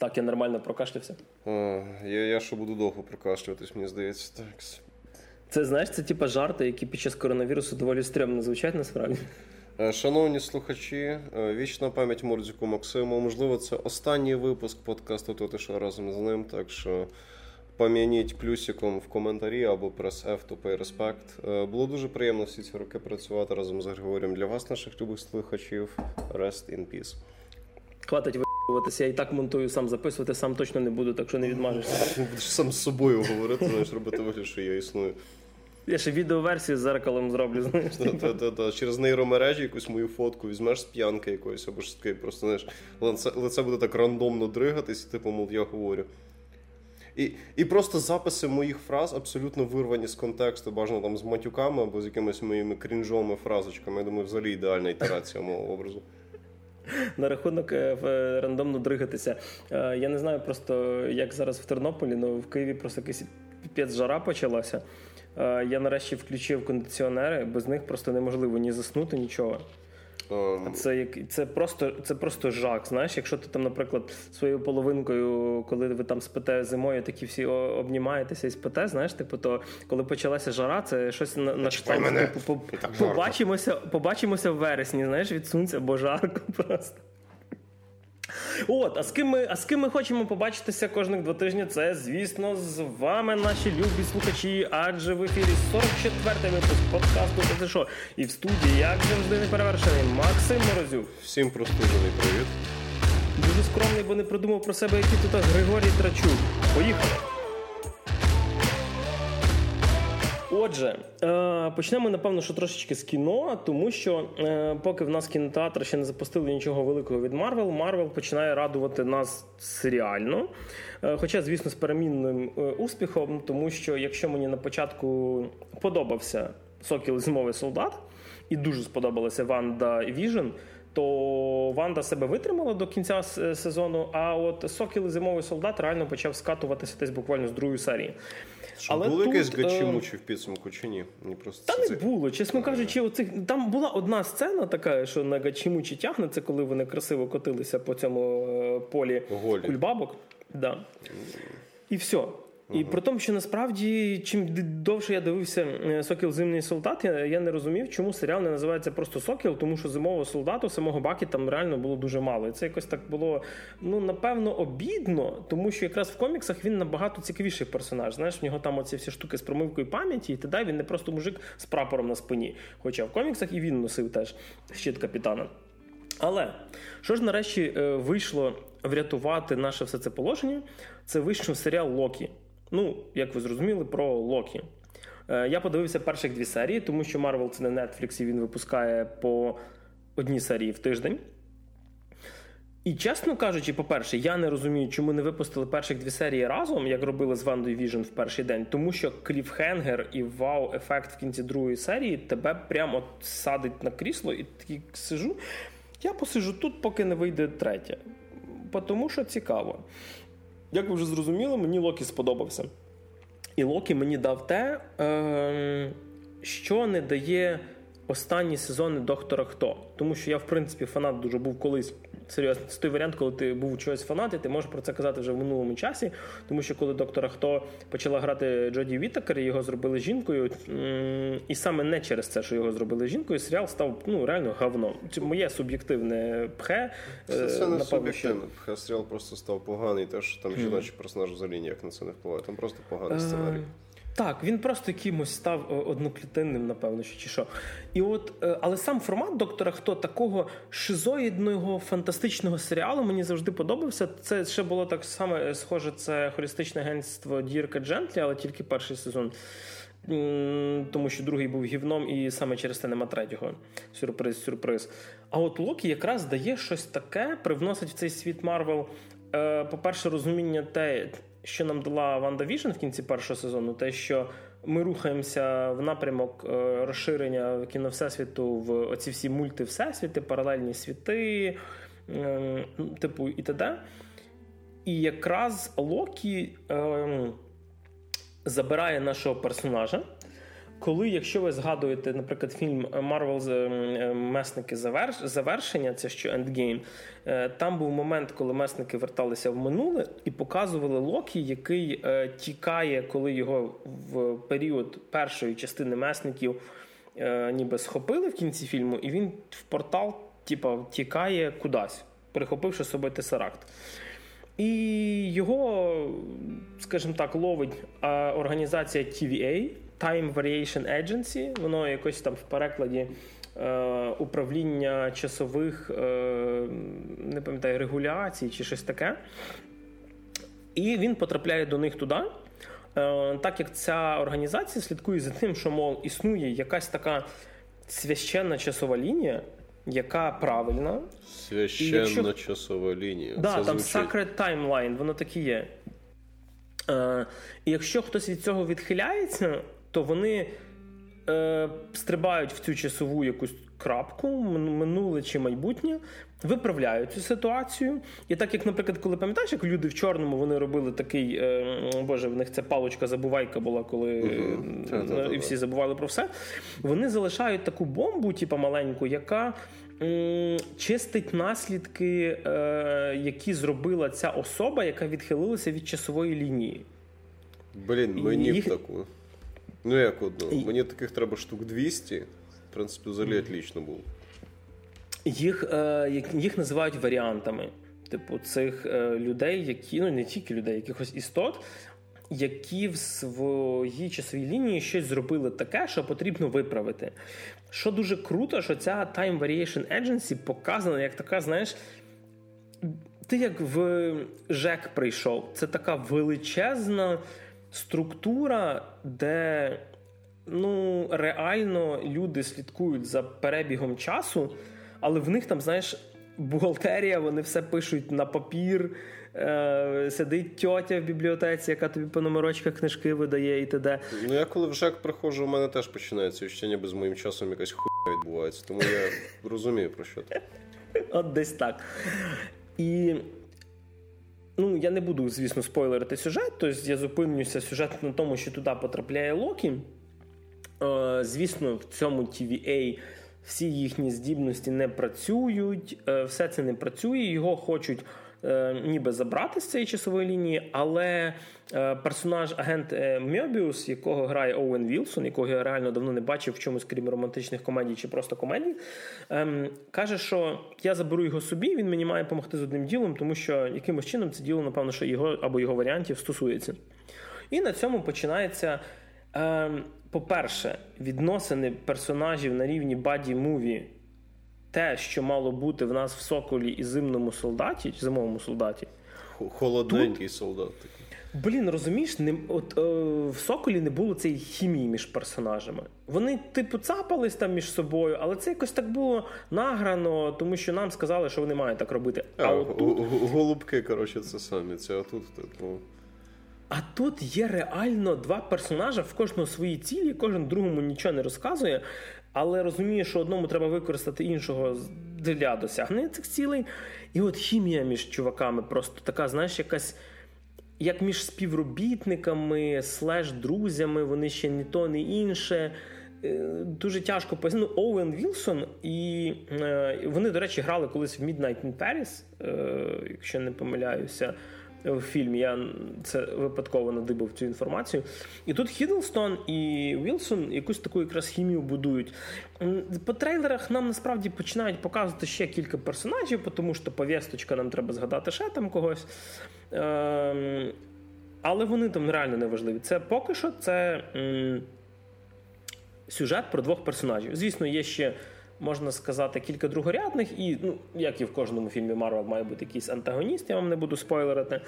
Так, я нормально прокашлявся. А, я я ще буду довго прокашлюватись, мені здається. так. Це знаєш, це типа жарти, які під час коронавірусу доволі стрьомно звучать насправді. Е, шановні слухачі, е, вічна пам'ять Мордзіку Максиму. Можливо, це останній випуск подкасту «То ти що разом з ним. Так що пом'яніть плюсиком в коментарі або прес F to pay respect. Е, було дуже приємно всі ці роки працювати разом з Григорієм. Для вас, наших любих слухачів. Rest in peace. Хватить витися, я і так монтую, сам записувати, сам точно не буду, так що не відмажешся. Будеш сам з собою говорити, знаєш, робити вигляд, що я існую. Я ще відеоверсію з зеркалом зроблю, знаєш. Та-та-та. Через нейромережі якусь мою фотку візьмеш з п'янки якоїсь, або ж таке, просто знаєш, лице, лице буде так рандомно дригатись, і типу, мов, я говорю. І і просто записи моїх фраз абсолютно вирвані з контексту, бажано там з матюками або з якимись моїми крінжовими фразочками. Я думаю, взагалі ідеальна ітерація мого образу. На рахунок е, рандомно дригатися. Е, я не знаю просто, як зараз в Тернополі, але в Києві просто якась п'ять жара почалася. Е, я нарешті включив кондиціонери, без них просто неможливо ні заснути, нічого. Um... Це як це просто це просто жах. Знаєш, якщо ти там, наприклад, своєю половинкою, коли ви там спите зимою, такі всі обнімаєтеся і спите, знаєш, типу, то коли почалася жара, це щось на, на штат, типу, побачимося, побачимося в вересні, знаєш, від сонця, бо жарко просто. От, а з ким ми а з ким ми хочемо побачитися кожних два тижні? Це, звісно, з вами, наші любі слухачі. Адже в ефірі 44-й випуск подкасту «Це що?» І в студії, як завжди, неперевершений Максим Морозюк. Всім простужений привіт. Дуже скромний, бо не придумав про себе, який тут Григорій Трачук. Поїхали! Отже, е, почнемо, напевно, що трошечки з кіно, тому що е, поки в нас кінотеатр ще не запустили нічого великого від Марвел, Марвел починає радувати нас серіально. Е, хоча, звісно, з перемінним успіхом, тому що якщо мені на початку подобався Сокіл зимовий солдат, і дуже сподобалася WandaVision, то Ванда себе витримала до кінця сезону. А от Сокіл і зимовий солдат реально почав скатуватися десь буквально з другої серії. Що Але було тут, якесь гачимучі е... в підсумку чи ні? Ні просто Та це... не було, чесно кажучи, оцих там була одна сцена така, що на гачимучі тягне, це коли вони красиво котилися по цьому е, полі Голі. кульбабок. Да. І все. І при тому, що насправді, чим довше я дивився е, Сокіл Зимний солдат, я, я не розумів, чому серіал не називається просто Сокіл, тому що зимового солдату, самого Бакі там реально було дуже мало. І це якось так було ну напевно обідно, тому що якраз в коміксах він набагато цікавіший персонаж. Знаєш, в нього там оці всі штуки з промивкою пам'яті, і тоді він не просто мужик з прапором на спині. Хоча в коміксах і він носив теж щит капітана. Але що ж нарешті е, вийшло врятувати наше все це положення? Це вийшов серіал Локі. Ну, як ви зрозуміли, про Локі. Е, я подивився перших дві серії, тому що Marvel це не Netflix, і він випускає по одній серії в тиждень. І чесно кажучи, по-перше, я не розумію, чому не випустили перших дві серії разом, як робили з Вандою Віжн в перший день, тому що кліфхенгер і вау-ефект в кінці другої серії тебе прямо садить на крісло і такий сижу. Я посижу тут, поки не вийде третя. Тому що цікаво. Як ви вже зрозуміли, мені Локі сподобався. І Локі мені дав те, е, що не дає останні сезони Доктора Хто. Тому що я, в принципі, фанат дуже був колись серйозно. Це той варіант, коли ти був чогось фанат, і ти можеш про це казати вже в минулому часі. Тому що коли доктора Хто почала грати Джоді Вітакер, його зробили жінкою, і саме не через це, що його зробили жінкою, серіал став ну реально говном. Це моє суб'єктивне пхе. Це, це не суб'єктивне пхе. Серіал просто став поганий, те, що там жіночі персонажі взагалі ніяк на це не впливає. Там просто поганий е, сценарій. Так, він просто якимось став е, одноклітинним, напевно, чи що. І от, е, Але сам формат доктора Хто такого шизоїдного фантастичного серіалу мені завжди подобався. Це ще було так само е, схоже, це холістичне агентство Дірка Джентлі, але тільки перший сезон. Тому що другий був гівном, і саме через це нема третього. Сюрприз, сюрприз. А от Локі якраз дає щось таке, привносить в цей світ Марвел. По-перше, розуміння те, що нам дала WandaVision в кінці першого сезону, те, що ми рухаємося в напрямок е, розширення кіно Всесвіту в оці всі мульти Всесвіти, паралельні світи, е, типу і т.д. І якраз Локі е, забирає нашого персонажа. Коли, якщо ви згадуєте, наприклад, фільм Марвел Месники завершення, це що Endgame, там був момент, коли месники верталися в минуле і показували Локі, який тікає, коли його в період першої частини месників ніби схопили в кінці фільму, і він в портал типа, тікає кудись, прихопивши собі тесаракт. І його, скажімо так, ловить організація TVA, Time Variation Agency, воно якось там в перекладі е, управління часових, е, не пам'ятаю, регуляцій чи щось таке. І він потрапляє до них туди. Е, так як ця організація слідкує за тим, що, мов, існує якась така священна часова лінія, яка правильна. Священна якщо... часова лінія. Да, Це там звучить... Sacred Timeline, воно так і є. Е, І якщо хтось від цього відхиляється, то вони е, стрибають в цю часову якусь крапку, минуле чи майбутнє, виправляють цю ситуацію. І так як, наприклад, коли пам'ятаєш, як люди в чорному вони робили такий, е, боже, в них це палочка-забувайка була, коли uh-huh. і всі забували про все. Вони залишають таку бомбу, типу маленьку, яка. Чистить наслідки, е, які зробила ця особа, яка відхилилася від часової лінії. Блін, мені їх... таку. Ну, як одну. І... Мені таких треба штук 200. В принципі, взагалі отлично було. Їх е, їх називають варіантами. Типу, цих е, людей, які, ну не тільки людей, якихось істот, які в своїй часовій лінії щось зробили таке, що потрібно виправити. Що дуже круто, що ця Time Variation Agency показана як така, знаєш. Ти як в ЖЕК прийшов, це така величезна структура, де ну, реально люди слідкують за перебігом часу, але в них там, знаєш, бухгалтерія, вони все пишуть на папір. Е, сидить тьотя в бібліотеці, яка тобі по номерочках книжки видає і т.д. Ну я коли в ЖЕК приходжу, у мене теж починається відчуття, ніби з моїм часом якась хуйня відбувається. Тому я розумію про що ти. От десь так. І Ну, я не буду, звісно, спойлерити сюжет, тобто я зупинюся сюжет на тому, що туди потрапляє Локі. Е, звісно, в цьому TVA всі їхні здібності не працюють, е, все це не працює, його хочуть ніби забрати з цієї часової лінії, але е, персонаж агент е, Мьобіус, якого грає Оуен Вілсон, якого я реально давно не бачив в чомусь крім романтичних комедій чи просто комедій, ем, каже, що я заберу його собі, він мені має допомогти з одним ділом, тому що якимось чином це діло, напевно, що його або його варіантів стосується. І на цьому починається. Ем, по-перше, відносини персонажів на рівні buddy movie те, що мало бути в нас в Соколі і зимному солдаті, зимовому солдаті. Холодненький тут, солдат. Блін, розумієш, не, от е, в Соколі не було цієї хімії між персонажами. Вони, типу, цапались там між собою, але це якось так було награно, тому що нам сказали, що вони мають так робити. А, а от тут... Голубки, коротше, це самі. Це отут, типу. А тут є реально два персонажа, в кожного свої цілі, кожен другому нічого не розказує але розуміє, що одному треба використати іншого для досягнення цих цілей. І от хімія між чуваками просто така, знаєш, якась. Як між співробітниками, слеш друзями, вони ще ні то, ні інше. Е, дуже тяжко пояснити. Ну, Оуен Вілсон, і е, вони, до речі, грали колись в Midnight in Paris, е, якщо не помиляюся в фільмі. Я це випадково надибав цю інформацію. І тут Хідлстон і Вілсон якусь таку якраз хімію будують. По трейлерах нам насправді починають показувати ще кілька персонажів, тому що повісточка нам треба згадати ще там когось. Ем, але вони там реально не важливі. Це поки що це сюжет про двох персонажів. Звісно, є ще можна сказати, кілька другорядних, і, ну, як і в кожному фільмі Марвел має бути якийсь антагоніст, я вам не буду спойлерити.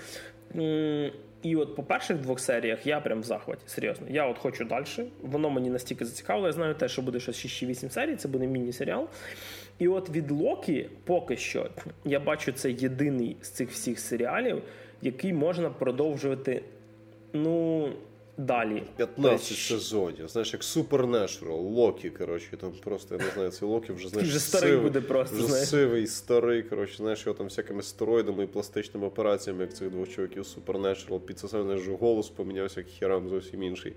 І от по перших двох серіях я прям в захваті. Серйозно. Я от хочу далі. Воно мені настільки зацікавило. Я знаю те, що буде щось 6-8 серій, це буде міні-серіал. І от від Локі поки що я бачу це єдиний з цих всіх серіалів, який можна продовжувати. Ну, далі. 15 Ось... сезонів. Знаєш, як Supernatural, Локі, коротше, там просто, я не знаю, цей Локі вже знаєш, вже старий сивий, буде просто. Вже знаєш. сивий, старий, коротше, знаєш, його там всякими стероїдами і пластичними операціями, як цих двох чоловіків Supernatural, під це знаєш, голос помінявся, як херам зовсім інший.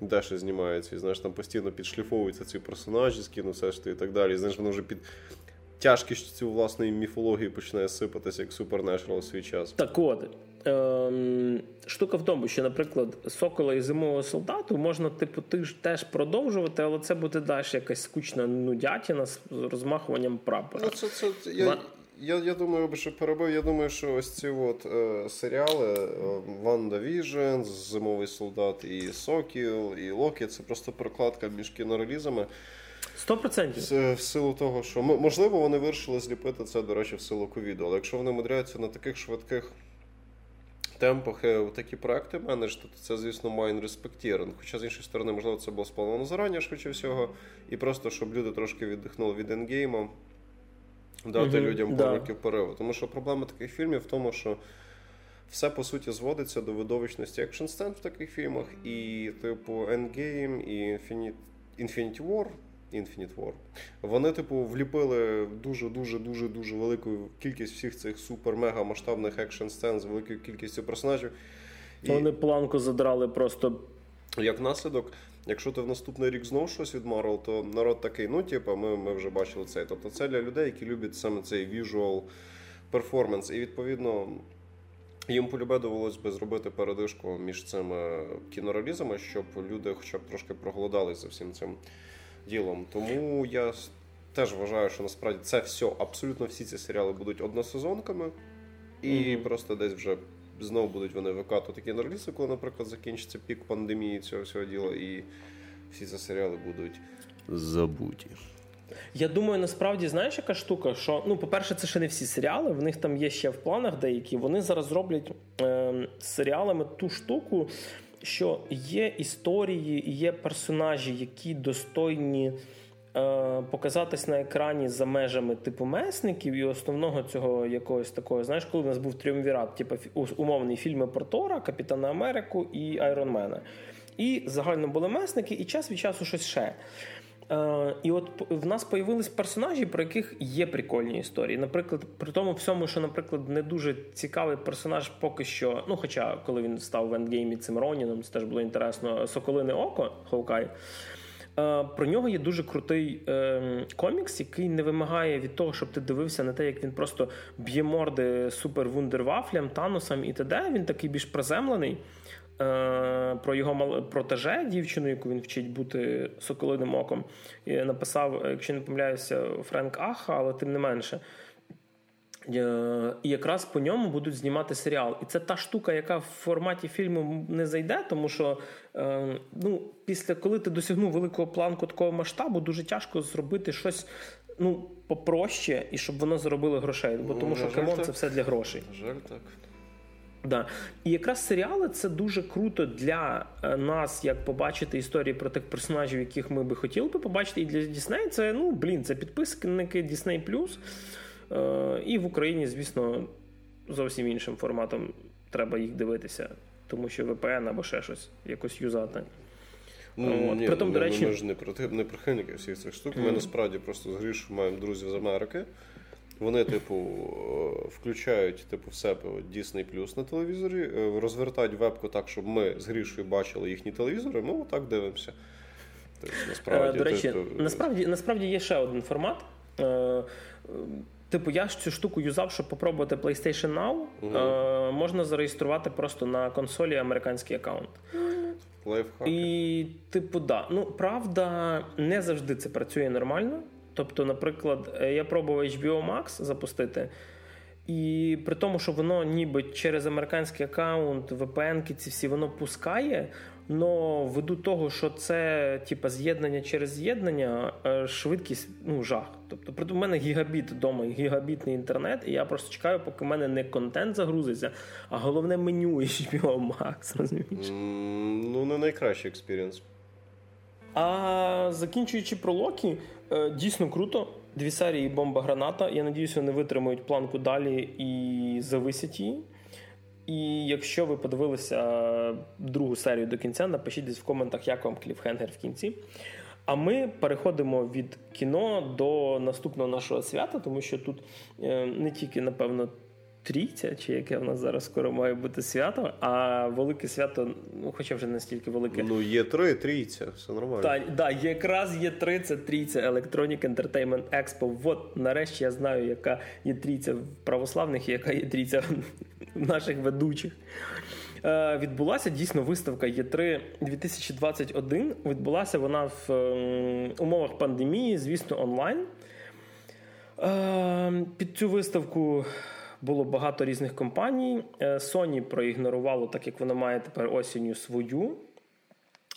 Деша знімається, і знаєш, там постійно підшліфовуються ці персонажі з кіносешту і так далі. І, знаєш, воно вже під тяжкість цю власної міфології починає сипатися як Supernatural у свій час. Так от. Ем, штука в тому, що, наприклад, сокола і зимового солдату можна, типу, ти теж продовжувати, але це буде далі якась скучна нудятіна з розмахуванням прапора. Ну, це, це, я, я я, думаю, що перебив. Я думаю, що ось ці от е, серіали WandaVision, Зимовий солдат і Сокіл, і Локі це просто прокладка між кінорелізами. Сто процентів. В силу того, що можливо вони вирішили зліпити це, до речі, в силу ковіду. Але якщо вони мудряються на таких швидких темпах е, такі проекти manage-ити, то це, звісно, mein Respekt їм. Хоча, з іншої сторони, можливо, це було сплановано зарані, швидше всього, і просто щоб люди трошки віддихнули від Endgame-а, дати угу, людям пару років перерву. Тому що проблема таких фільмів в тому, що. Все по суті зводиться до видовищності екшн сцен в таких фільмах, і, типу, Endgame і Infinity War Infinite War. Вони, типу, вліпили дуже-дуже дуже дуже велику кількість всіх цих супер-мега масштабних екшн сцен з великою кількістю персонажів. І... Вони планку задрали просто. Як наслідок, якщо ти в наступний рік знов щось від Marvel, то народ такий, ну, типу, ми ми вже бачили це. Тобто це для людей, які люблять саме цей visual performance. І відповідно. Їм полюбе довелось би зробити передишку між цими кінорелізами, щоб люди хоча б трошки проголодались за всім цим ділом. Тому я теж вважаю, що насправді це все, абсолютно всі ці серіали будуть односезонками, і mm-hmm. просто десь вже знову будуть вони викатувати такі нарліси, коли, наприклад, закінчиться пік пандемії цього всього діла, і всі ці серіали будуть забуті. Я думаю, насправді знаєш, яка штука, що ну, по-перше, це ще не всі серіали. В них там є ще в планах деякі. Вони зараз роблять е, серіалами ту штуку, що є історії є персонажі, які достойні е, показатись на екрані за межами типу месників і основного цього якогось такого. Знаєш, коли в нас був тріумвірат, типу умовний фільми про Тора, Капітана Америку і Айронмена. І загально були месники, і час від часу щось ще. Е, і от в нас появились персонажі, про яких є прикольні історії. Наприклад, при тому всьому, що, наприклад, не дуже цікавий персонаж поки що. Ну, хоча, коли він став в ендгеймі цим Роніном, це теж було інтересно. Соколине Око Хоукай. Е, про нього є дуже крутий е, комікс, який не вимагає від того, щоб ти дивився на те, як він просто б'є морди супер вундервафлям, танусам і т.д. Він такий більш приземлений. Е, про його протеже, дівчину, яку він вчить бути соколиним оком. І написав, якщо не помиляюся, Фрекшн Ага, але тим не менше. Е, і якраз по ньому будуть знімати серіал. І це та штука, яка в форматі фільму не зайде, тому що е, ну, після коли ти досягнув великого планку такого масштабу, дуже тяжко зробити щось ну, попроще і щоб воно заробило грошей. Бо тому що come on це все для грошей. Жаль так. Да. І якраз серіали це дуже круто для е, нас, як побачити історії про тих персонажів, яких ми би хотіли би побачити. І для Дісней це ну блін, це підписники Disney+. Е, І в Україні, звісно, зовсім іншим форматом треба їх дивитися, тому що VPN або ще щось якось юзати. Ну, От. ні, Притом, ми, до речі, ми ж не проти не прихильники всіх цих штук. Mm-hmm. Ми насправді просто з Грішу маємо друзів з Америки. Вони, типу, е, включають типу, в себе Disney Plus на телевізорі, е, розвертають вебку так, щоб ми з Грішою бачили їхні телевізори. Ну, так дивимося. Тобто, насправді, До речі, типу... насправді, насправді є ще один формат. Типу, я ж цю штуку юзав, щоб попробувати PlayStation Now. Угу. Можна зареєструвати просто на консолі американський аккаунт. Лайфхаки. І, типу, да. Ну, правда, не завжди це працює нормально. Тобто, наприклад, е, я пробував HBO Max запустити, і при тому, що воно ніби через американський аккаунт, VPN ці всі воно пускає. Но ввиду того, що це типа з'єднання через з'єднання, е, швидкість ну жах. Тобто, при у мене гігабіт вдома, гігабітний інтернет, і я просто чекаю, поки в мене не контент загрузиться, а головне меню HBO Max, розумієш? Mm, ну, не найкращий experience. А закінчуючи про Локі, дійсно круто. Дві серії бомба граната. Я надіюся, вони витримують планку далі і зависять її. І якщо ви подивилися другу серію до кінця, напишіть десь в коментах, як вам кліфхенгер в кінці. А ми переходимо від кіно до наступного нашого свята, тому що тут е, не тільки, напевно, трійця, чи яке в нас зараз скоро має бути свято, а велике свято, ну хоча вже настільки велике. Ну, є три, трійця, все нормально. Так, да, якраз є три, це трійця Electronic Entertainment Expo. От нарешті я знаю, яка є трійця в православних і яка є трійця наших ведучих. Е, відбулася дійсно виставка Є3 2021. Відбулася вона в е, умовах пандемії, звісно, онлайн. Е, під цю виставку було багато різних компаній. Sony проігнорувало, так як вона має тепер осінню свою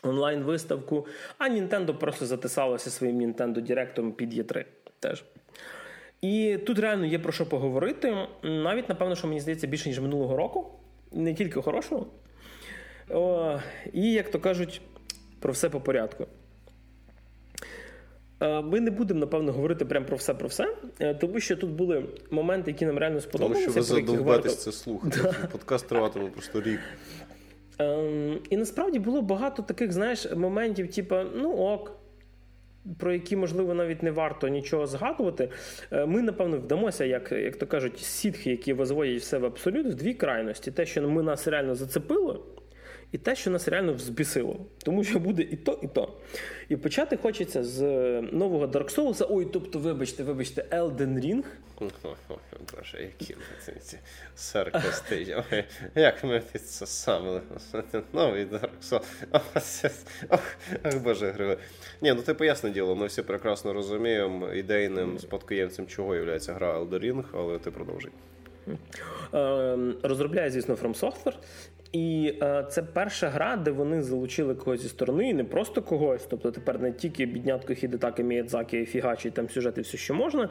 онлайн-виставку. А Nintendo просто затисалося своїм Nintendo Direct під Є3 теж. І тут реально є про що поговорити. Навіть, напевно, що мені здається, більше, ніж минулого року. Не тільки хорошого. О, І, як то кажуть, про все по порядку. Е, ми не будемо, напевно, говорити прямо про все про все, е, тому що тут були моменти, які нам реально сподобалися. Тому що ви задовбетесь це слухати. Да. Подкаст триватиме просто рік. Ем, І насправді було багато таких, знаєш, моментів, типу, ну ок, про які, можливо, навіть не варто нічого згадувати. Е, ми, напевно, вдамося, як як то кажуть, сітхи, які возводять все в абсолют, в дві крайності. Те, що ми нас реально зацепило і те, що нас реально взбісило. Тому що буде і то, і то. І почати хочеться з нового Dark Souls. Ой, тобто, вибачте, вибачте, Elden Ring. Боже, які ці саркасти. Як ми це саме новий Dark Souls. Ах, Боже, гриви. Ні, ну типу, ясне діло, ми всі прекрасно розуміємо ідейним спадкоємцем, чого є гра Elden Ring, але ти продовжуй. Ем, розробляє, звісно, From Software. І е, це перша гра, де вони залучили когось зі сторони, і не просто когось. Тобто тепер не тільки біднятко Хідетаки, Міядзакі, фігачі, там сюжети, все, що можна.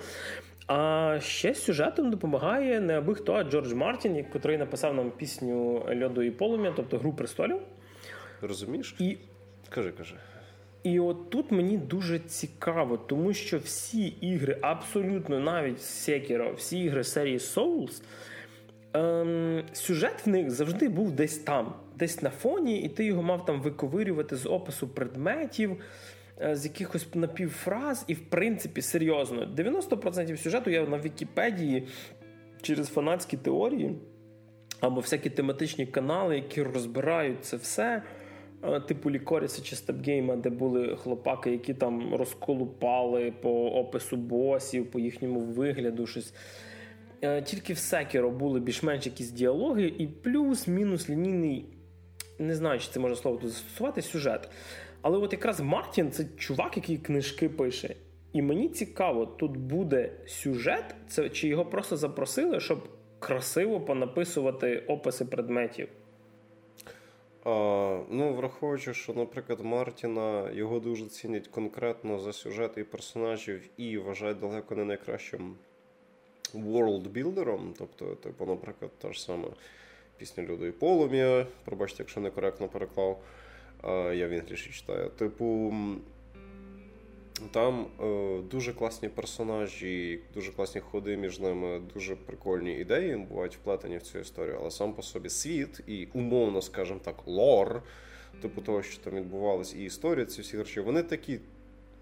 А ще сюжетом допомагає не аби хто, а Джордж Мартін, який написав нам пісню Льоду і полум'я, тобто гру престолів. Розумієш? І... Кажи, кажи. І от тут мені дуже цікаво, тому що всі ігри, абсолютно навіть Sekiro, всі ігри серії Souls – ем, сюжет в них завжди був десь там, десь на фоні, і ти його мав там виковирювати з опису предметів, е, з якихось напівфраз, і в принципі серйозно. 90% сюжету я на Вікіпедії через фанатські теорії або всякі тематичні канали, які розбирають це все. Типу Лікоріса чи Степгейма, де були хлопаки, які там розколупали по опису босів, по їхньому вигляду, щось Е, тільки в Секіро були більш-менш якісь діалоги, і плюс-мінус лінійний, не знаю, чи це може слово тут застосувати, сюжет. Але от якраз Мартін це чувак, який книжки пише. І мені цікаво, тут буде сюжет, це чи його просто запросили, щоб красиво понаписувати описи предметів. А, Ну, враховуючи, що, наприклад, Мартіна його дуже цінять конкретно за сюжети і персонажів і вважають далеко не найкращим ворлдбілдером, тобто, типу, наприклад, та ж сама пісня Люди і полум'я, пробачте, якщо некоректно переклав, я в інгліші читаю. Типу, там е, дуже класні персонажі, дуже класні ходи між ними, дуже прикольні ідеї бувають вплетені в цю історію, але сам по собі світ і умовно, скажімо так, лор, типу того, що там відбувалось, і історія ці всі речі, вони такі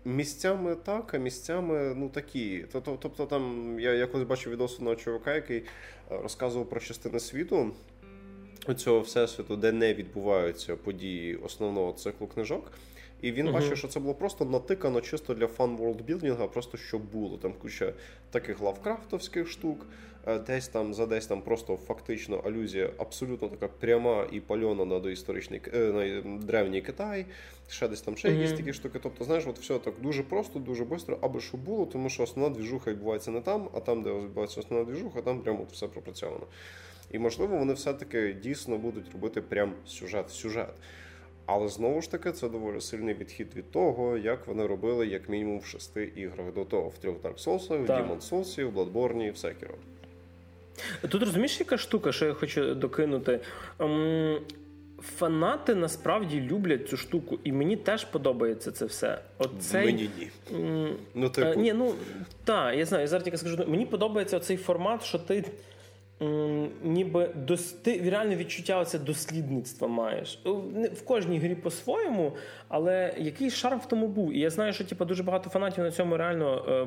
Місцями так, а місцями ну такі. Тобто, там я якось бачив відос одного чувака, який е, розказував про частини світу цього всесвіту, де не відбуваються події основного циклу книжок. І він uh-huh. бачив, що це було просто натикано чисто для фан ворлдбілдинга, просто щоб було. Там куча таких лавкрафтовських штук, е, десь там за десь там просто фактично алюзія абсолютно така пряма і пальона на доісторичний е, на древній Китай, ще десь там ще uh-huh. якісь такі штуки. Тобто, знаєш, от все так дуже просто, дуже швидко, аби що було, тому що основна двіжуха відбувається не там, а там, де відбувається основна двіжуха, там прямо от все пропрацьовано. І можливо, вони все-таки дійсно будуть робити прям сюжет сюжет. Але знову ж таки, це доволі сильний відхід від того, як вони робили як мінімум в шести іграх до того в трьох Dark Souls, в Demon Souls, в Bloodborne і в Sekiro. Тут розумієш, яка штука, що я хочу докинути. Ем, фанати насправді люблять цю штуку, і мені теж подобається це все. Оцей... Мені ні. Ну, типу... Е, ні, ну так, я знаю, я зараз тільки скажу. Мені подобається цей формат, що ти ніби дос... ти реальне відчуття оце дослідництва маєш. В кожній грі по-своєму, але який шарм в тому був. І я знаю, що типу, дуже багато фанатів на цьому реально е,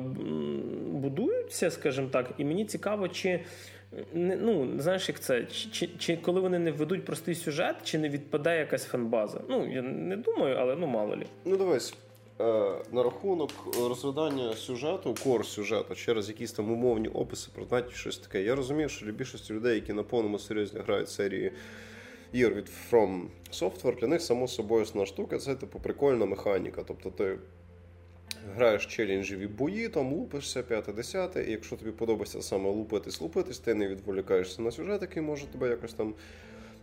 будуються, скажімо так, і мені цікаво, чи ну, знаєш, як це? Чи, чи коли вони не введуть простий сюжет, чи не відпадає якась фанбаза? Ну, я не думаю, але ну мало лі. Ну, дивись. Е, на рахунок розглядання сюжету, кор сюжету через якісь там умовні описи, предметів, щось таке. Я розумію, що для більшості людей, які на повному серйозні грають серії ігор від From Software, для них само собою основна штука це типу прикольна механіка. Тобто ти граєш челенджеві бої, там лупишся, п'яте, десяте, і якщо тобі подобається саме лупитись, лупитись, ти не відволікаєшся на сюжет, який може тебе якось там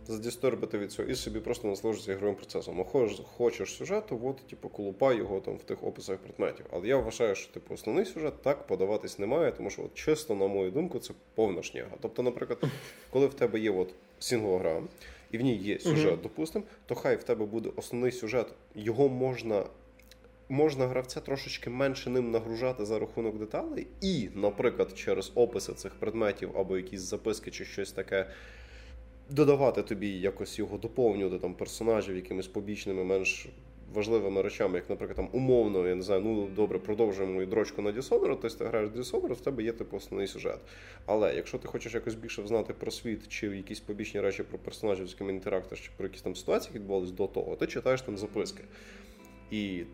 задісторбити від цього, і собі просто насолоджуєшся ігровим процесом. А хочеш, хочеш сюжету, от, типу, колупай його там в тих описах предметів. Але я вважаю, що типу, основний сюжет так подаватись не має, тому що от, чисто, на мою думку, це повна шняга. Тобто, наприклад, коли в тебе є от сінгова гра, і в ній є сюжет, допустимо, то хай в тебе буде основний сюжет, його можна можна гравця трошечки менше ним нагружати за рахунок деталей, і, наприклад, через описи цих предметів або якісь записки чи щось таке. Додавати тобі якось його доповнювати там персонажів якимись побічними, менш важливими речами, як, наприклад, там умовно, я не знаю, ну добре, продовжуємо і дрочку на Dishonored, тобто ти граєш Dishonored, в тебе є типу основний сюжет. Але якщо ти хочеш якось більше знати про світ, чи якісь побічні речі про персонажів, з якими інтерактуєш, чи про якісь там ситуації відбувалися до того, ти читаєш там записки. І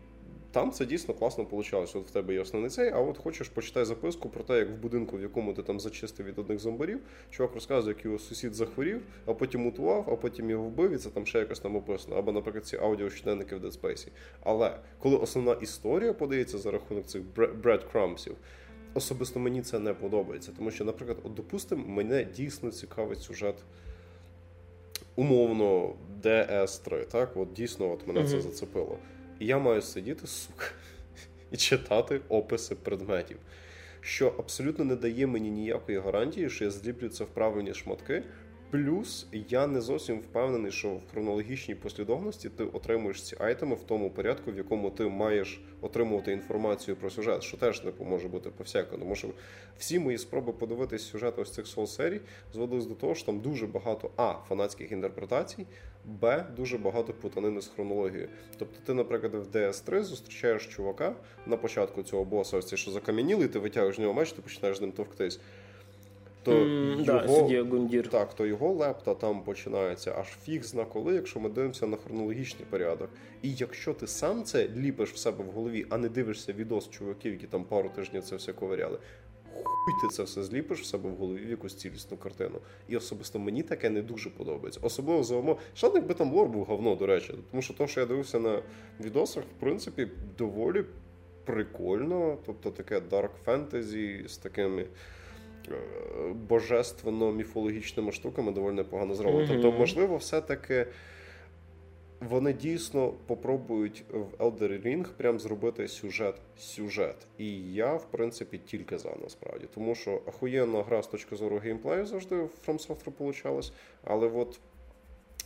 там це дійсно класно вийшло. От в тебе є основний цей, а от хочеш почитай записку про те, як в будинку, в якому ти там зачистив від одних зомбарів, чувак розказує, як його сусід захворів, а потім мутував, а потім його вбив, і це там ще якось там описано. Або, наприклад, ці аудіощоденники в Dead Space. Але коли основна історія подається за рахунок цих breadcrumbsів, особисто мені це не подобається. Тому що, наприклад, от допустимо, мене дійсно цікавить сюжет. Умовно, DS3, так? От дійсно от мене mm-hmm. це зацепило. І я маю сидіти, сука, і читати описи предметів, що абсолютно не дає мені ніякої гарантії, що я зліплю це в правильні шматки. Плюс я не зовсім впевнений, що в хронологічній послідовності ти отримуєш ці айтеми в тому порядку, в якому ти маєш отримувати інформацію про сюжет, що теж не може бути по всякому. Тому що всі мої спроби подивитись сюжет ось цих сол серій зводились до того, що там дуже багато а фанатських інтерпретацій, Б, дуже багато путанини з хронологією. Тобто, ти, наприклад, в DS3 зустрічаєш чувака на початку цього боса, ось ці, що закам'янілий, ти витягуєш з нього меч, ти починаєш з ним товктись. То mm, його, да, Так, то його лепта там починається аж фіг зна коли, якщо ми дивимося на хронологічний порядок. І якщо ти сам це ліпиш в себе в голові, а не дивишся відос чуваків, які там пару тижнів це все ковиряли, хуй ти це все зліпиш в себе в голові в якусь цілісну картину. І особисто мені таке не дуже подобається. Особливо за умов. Що якби там лор був говно, до речі. Тому що то, що я дивився на відосах, в принципі, доволі прикольно. Тобто таке dark fantasy з такими. Е, божественно-міфологічними штуками доволі погано зроблено. Mm-hmm. Тобто, можливо, все-таки вони дійсно попробують в Elder Ring прям зробити сюжет-сюжет. І я, в принципі, тільки за насправді. Тому що ахуєнна гра з точки зору геймплею завжди в From Software получалась, але от.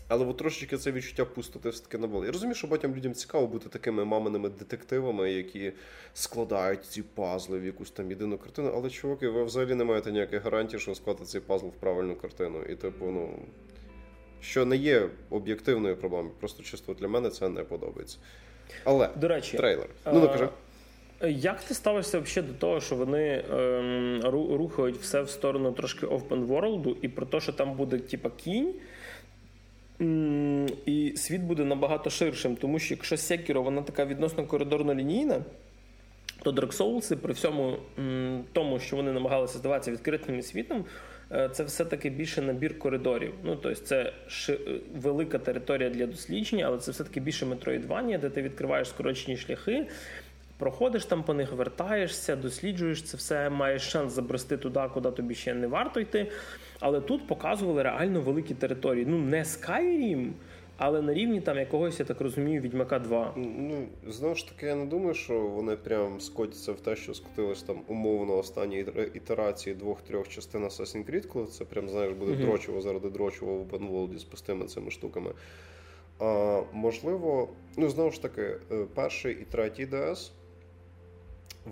Але от трошечки це відчуття пустоти все-таки не було. Я розумію, що багатьом людям цікаво бути такими маминими детективами, які складають ці пазли в якусь там єдину картину. Але, чуваки, ви взагалі не маєте ніяких гарантій, що складати цей пазл в правильну картину. І, типу, ну що не є об'єктивною проблемою. Просто чисто для мене це не подобається. Але до речі, трейлер. Ну ну кажи. Як ти ставишся взагалі до того, що вони ем, рухають все в сторону трошки open world і про те, що там буде типа кінь, і світ буде набагато ширшим, тому що якщо Sekiro, вона така відносно коридорно лінійна, то Dark Souls при всьому тому, що вони намагалися здаватися відкритим світом, Е, це все-таки більше набір коридорів. Ну, тобто це ши... велика територія для дослідження, але це все-таки більше метроїдвання, де ти відкриваєш скорочені шляхи. Проходиш там по них, вертаєшся, досліджуєш це все, маєш шанс забрести туди, куди тобі ще не варто йти. Але тут показували реально великі території. Ну, не Skyrim, але на рівні там якогось, я так розумію, Відьмака 2. Ну, знову ж таки, я не думаю, що вони прям скотяться в те, що скотились там умовно останні ітерації двох-трьох частин Assassin's Creed, коли це прям, знаєш, буде uh-huh. дрочево заради дрочево в OpenWorld з пустими цими штуками. А, Можливо, ну знову ж таки, е, перший і третій DS.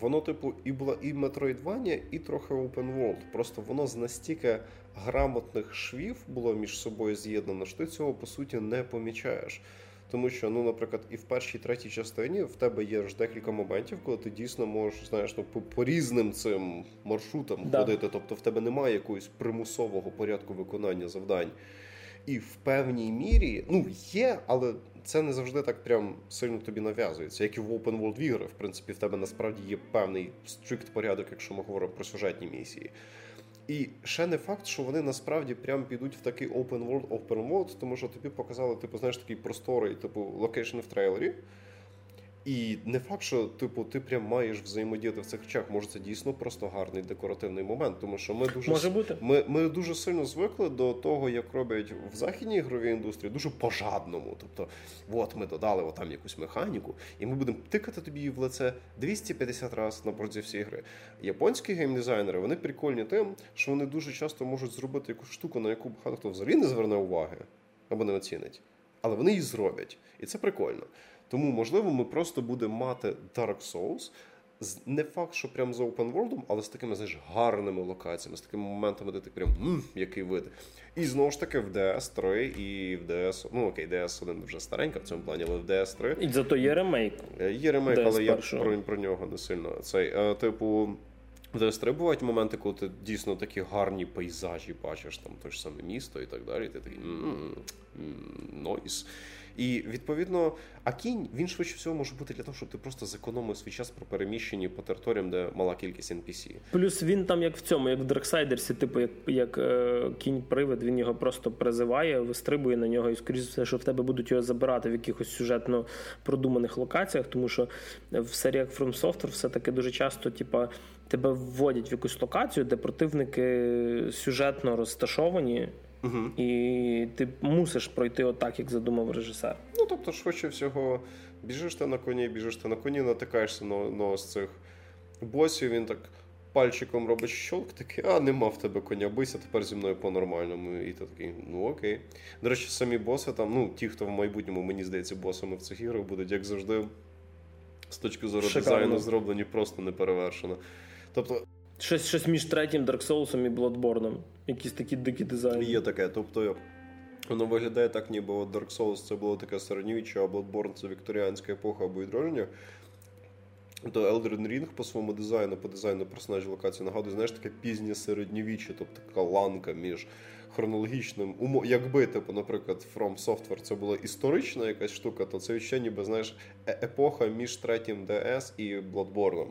Воно, типу, і була і Metroidvania, і трохи Open World. Просто воно з настільки грамотних швів було між собою з'єднано, що ти цього по суті не помічаєш. Тому що, ну, наприклад, і в першій третій частині в тебе є ж декілька моментів, коли ти дійсно можеш знаєш, ну, по, по різним цим маршрутам да. ходити. Тобто в тебе немає якогось примусового порядку виконання завдань. І в певній мірі, ну, є, але це не завжди так прям сильно тобі нав'язується, як і в Open World ігри, в принципі, в тебе насправді є певний strict порядок, якщо ми говоримо про сюжетні місії. І ще не факт, що вони насправді прям підуть в такий open world, open world, тому що тобі показали, типу, знаєш, такий просторий, типу, location в трейлері. І не факт, що типу ти прям маєш взаємодіяти в цих речах. Може, це дійсно просто гарний декоративний момент, тому що ми дуже Може бути. Ми, ми дуже сильно звикли до того, як роблять в західній ігровій індустрії, дуже пожадному. Тобто, от ми додали отам якусь механіку, і ми будемо тикати тобі в лице 250 разів на протязі всі гри. Японські геймдизайнери вони прикольні тим, що вони дуже часто можуть зробити якусь штуку, на яку багато хто взагалі не зверне уваги або не оцінить. Але вони її зроблять, і це прикольно. Тому, можливо, ми просто будемо мати Dark Souls. Не факт, що прям за open world, але з такими знаєш, гарними локаціями, з такими моментами, де ти прям мм, який вид. І знову ж таки в DS3 і в DS, ну окей, DS1 вже старенька в цьому плані, але в DS3. І зато є ремейк. Е, є ремейк, DS але я про, про нього не сильно. Цей, е, Типу, в DS3 бувають моменти, коли ти дійсно такі гарні пейзажі бачиш, там те ж саме місто і так далі. І ти такий нойс. І відповідно, а кінь він швидше всього може бути для того, щоб ти просто зекономив свій час про переміщення по територіям, де мала кількість NPC. Плюс він там, як в цьому, як в Дарксайдерсі, типу, як як е, кінь-привид, він його просто призиває, вистрибує на нього, і скоріш все, що в тебе будуть його забирати в якихось сюжетно продуманих локаціях, тому що в серіях From Software все-таки дуже часто, типа. Тебе вводять в якусь локацію, де противники сюжетно розташовані, Угу. І ти мусиш пройти отак, як задумав режисер. Ну тобто, швидше всього, біжиш ти на коні, біжиш ти на коні, натикаєшся на, на з цих босів, він так. Пальчиком робить щолк, такий, а нема в тебе коня, бийся тепер зі мною по-нормальному. І ти такий, ну окей. До речі, самі боси там, ну, ті, хто в майбутньому, мені здається, босами в цих іграх будуть, як завжди, з точки зору Шикарно. дизайну зроблені просто неперевершено. Тобто, Щось щось між третім Dark Souls і Bloodborne. Якісь такі дикі дизайни. Є таке. Тобто воно виглядає так, ніби от Dark Souls це було таке середньовіччя, а Bloodborne це вікторіанська епоха або відродження. То Elden Ring по своєму дизайну, по дизайну персонажів локації нагадує, знаєш, таке пізнє середньовіччя, тобто така ланка між хронологічним умо. Якби, типу, наприклад, From Software це була історична якась штука, то це ще ніби знаєш е, епоха між третім DS і Bloodborne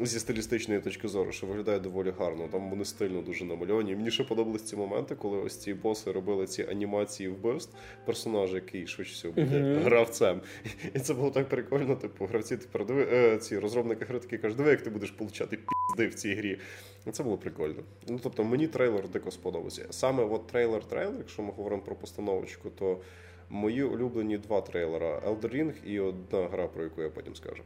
зі стилістичної точки зору, що виглядає доволі гарно. Там вони стильно дуже намальовані. Мені ще подобались ці моменти, коли ось ці боси робили ці анімації вбивств персонажа, який швидше всього буде uh-huh. гравцем. І це було так прикольно. Типу, гравці тепер диви, е, ці розробники гри такі кажуть, диви, як ти будеш получати пізди в цій грі. Це було прикольно. Ну тобто мені трейлер дико сподобався. Саме от трейлер-трейлер, якщо ми говоримо про постановочку, то мої улюблені два трейлера: Elden Ring і одна гра, про яку я потім скажу.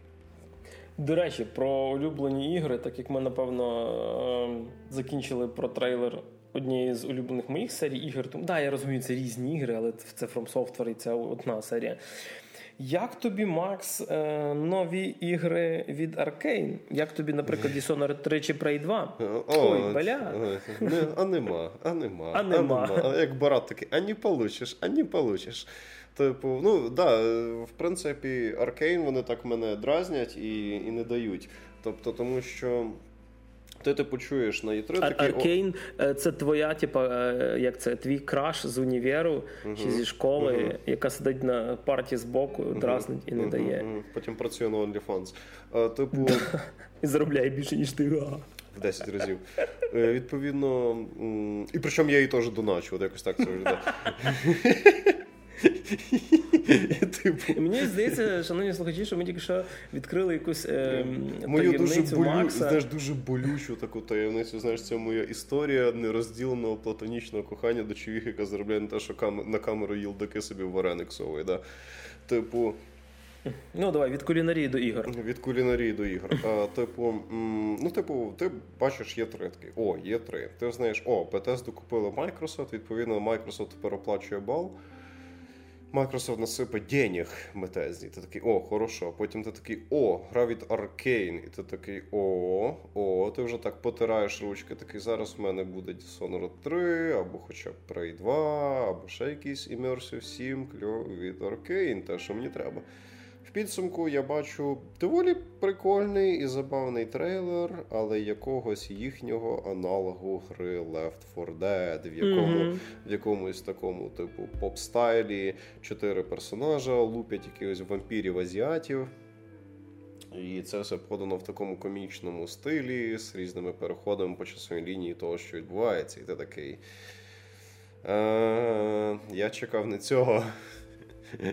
До речі, про улюблені ігри, так як ми, напевно, ем, закінчили про трейлер однієї з улюблених моїх серій ігор. Тому да, я розумію, це різні ігри, але це From Software і це одна серія. Як тобі, Макс, е, нові ігри від Arkane? Як тобі, наприклад, Dishonored 3 чи Prey 2? Ой, бля. А нема, а нема. А нема. А як барат такий, а не получиш, а не получиш. Типу, ну да, в принципі, Arkane вони так мене дразнять і і не дають. Тобто, тому що. Ти типу чуєш на E3 такий... Arkane це твоя, типу, як це, твій краш з універу uh чи зі школи, uh яка сидить на парті з боку, дразнить і не uh дає. Потім працює на OnlyFans. Типу... І заробляє більше, ніж ти. В 10 разів. Е, відповідно. І причому я її теж доначу, от якось так це виглядає. типу... Мені здається, шановні слухачі, що ми тільки що відкрили якусь е, Мою дуже болю... Макса. Знаєш, дуже болючу таку таємницю. Знаєш, це моя історія нерозділеного платонічного кохання до чоловіка, яка заробляє на те, що кам... на камеру їлдаки собі вареник совує. Да? Типу. Ну, давай, від кулінарії до ігор. Від кулінарії до ігор. А, Типу, ну, типу, ти бачиш, є три такі. О, є три. Ти знаєш, о, Bethesda купила Microsoft, відповідно, Microsoft тепер оплачує бал. Microsoft насипить денег метезні. Ти такий, о, хорошо. Потім ти такий, о, гра від Arkane. І ти такий, о, о, ти вже так потираєш ручки. Такий, зараз в мене буде Dishonored 3, або хоча б Prey 2, або ще якийсь Immersive 7 кльо від Arkane, те, що мені треба підсумку я бачу доволі прикольний і забавний трейлер, але якогось їхнього аналогу гри Left 4 Dead, в якому mm-hmm. в якомусь такому типу поп-стайлі чотири персонажа лупять якихось вампірів азіатів. І це все подано в такому комічному стилі з різними переходами по часовій лінії того, що відбувається, і ти такий. Е, Я чекав не цього.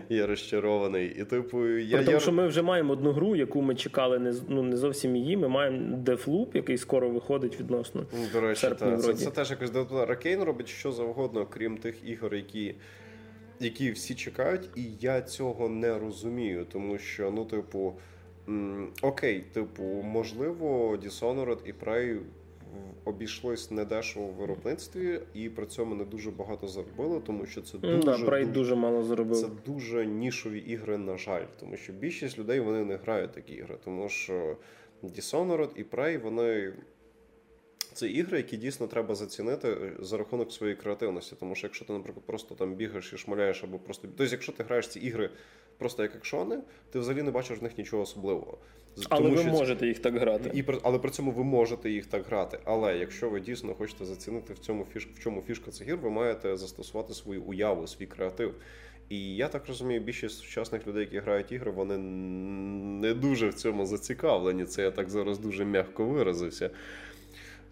Я розчарований. І типу, я, Тому я... що ми вже маємо одну гру, яку ми чекали не ну, не зовсім її. Ми маємо Deathloop, який скоро виходить відносно. До речі, та, це, це теж якось Ракейн робить що завгодно, крім тих ігор, які. Які всі чекають, і я цього не розумію, тому що, ну, типу, окей, типу, можливо, Dishonored і Prey обійшлось недешево в виробництві, і при цьому не дуже багато заробило, тому що це дуже да, дуже, дуже мало заробив. Це дуже нішові ігри, на жаль, тому що більшість людей вони не грають такі ігри, тому що Dishonored і Prey, вони. Це ігри, які дійсно треба зацінити за рахунок своєї креативності. Тому що якщо ти, наприклад, просто там бігаєш і шмаляєш, або просто. Тобто, якщо ти граєш ці ігри просто як екшони, ти взагалі не бачиш в них нічого особливого. Але Тому, ви що можете їх так грати. І, Але при цьому ви можете їх так грати. Але якщо ви дійсно хочете зацінити в цьому фіш, в чому фішка цих гір, ви маєте застосувати свою уяву, свій креатив. І я так розумію, більшість сучасних людей, які грають ігри, вони не дуже в цьому зацікавлені. Це я так зараз дуже м'яко виразився.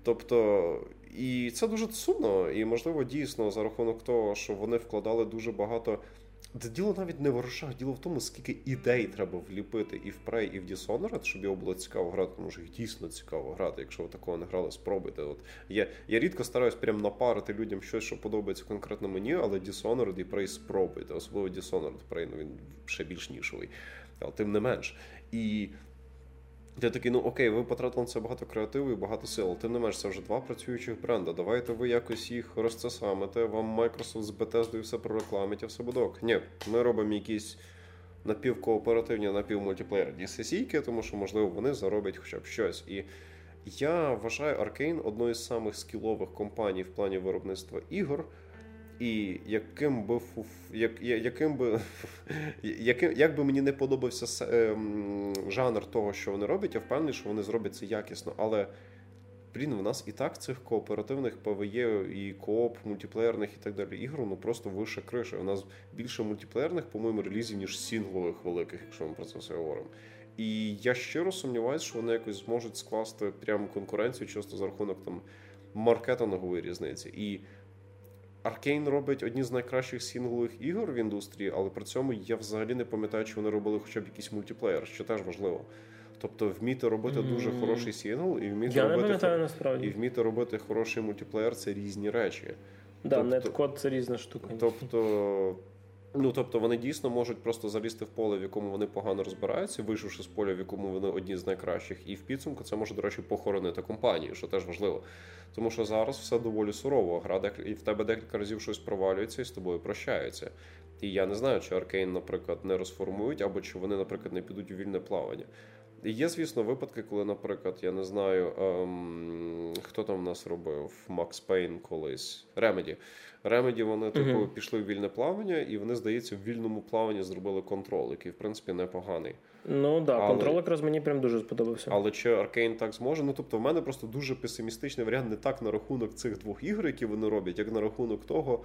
Тобто, і це дуже сумно, і можливо дійсно за рахунок того, що вони вкладали дуже багато це діло навіть не в грошах, діло в тому, скільки ідей треба вліпити і в Prey, і в Dishonored, щоб його було цікаво грати, тому що їх дійсно цікаво грати. Якщо ви такого не грали, спробуйте. От Я я рідко стараюсь прям напарити людям щось, що подобається конкретно мені, але Dishonored і Prey спробуйте. Особливо Dishonored, Prey, ну він ще більш нішовий. Але тим не менш. І я такий, ну окей, ви потратили на це багато креативу і багато сил. Тим не менш, це вже два працюючих бренда. Давайте ви якось їх розцесамите, вам Microsoft з Bethesda все прорекламить, а все буде ок. Ні, ми робимо якісь напівкооперативні, напівмультиплеєрні сесійки, тому що, можливо, вони зароблять хоча б щось. І я вважаю Arkane одною з самих скілових компаній в плані виробництва ігор. І яким би як, яким би яким, як би мені не подобався ем, жанр того, що вони роблять, я впевнений, що вони зроблять це якісно. Але блін, в нас і так цих кооперативних ПВЄ і кооп, мультиплеєрних і так далі ігор, ну просто вище криша. У нас більше мультиплеєрних, по-моєму, релізів, ніж сінглових великих, якщо ми про це все говоримо. І я щиро сумніваюся, що вони якось зможуть скласти прямо конкуренцію, часто за рахунок там маркетингової різниці. І Arkane робить одні з найкращих сінглових ігор в індустрії, але при цьому я взагалі не пам'ятаю, чи вони робили хоча б якийсь мультиплеєр, що теж важливо. Тобто вміти робити mm-hmm. дуже хороший сінгл і вміти я робити хор... насправді. і вміти робити хороший мультиплеєр це різні речі. Да, тобто, неткод це різна штука. Тобто Ну, тобто вони дійсно можуть просто залізти в поле, в якому вони погано розбираються, вийшовши з поля, в якому вони одні з найкращих, і в підсумку це може, до речі, похоронити компанію, що теж важливо. Тому що зараз все доволі сурово. Гра і в тебе декілька разів щось провалюється і з тобою прощаються. І я не знаю, чи Аркейн, наприклад, не розформують, або чи вони, наприклад, не підуть у вільне плавання. Є, звісно, випадки, коли, наприклад, я не знаю, ем, хто там в нас робив Макс Пейн колись Ремеді. Ремеді вони типу uh-huh. пішли в вільне плавання, і вони, здається, в вільному плаванні зробили контрол, який в принципі непоганий. Ну да, але, контрол якраз мені прям дуже сподобався. Але чи Arkane так зможе? Ну тобто, в мене просто дуже песимістичний варіант не так на рахунок цих двох ігор, які вони роблять, як на рахунок того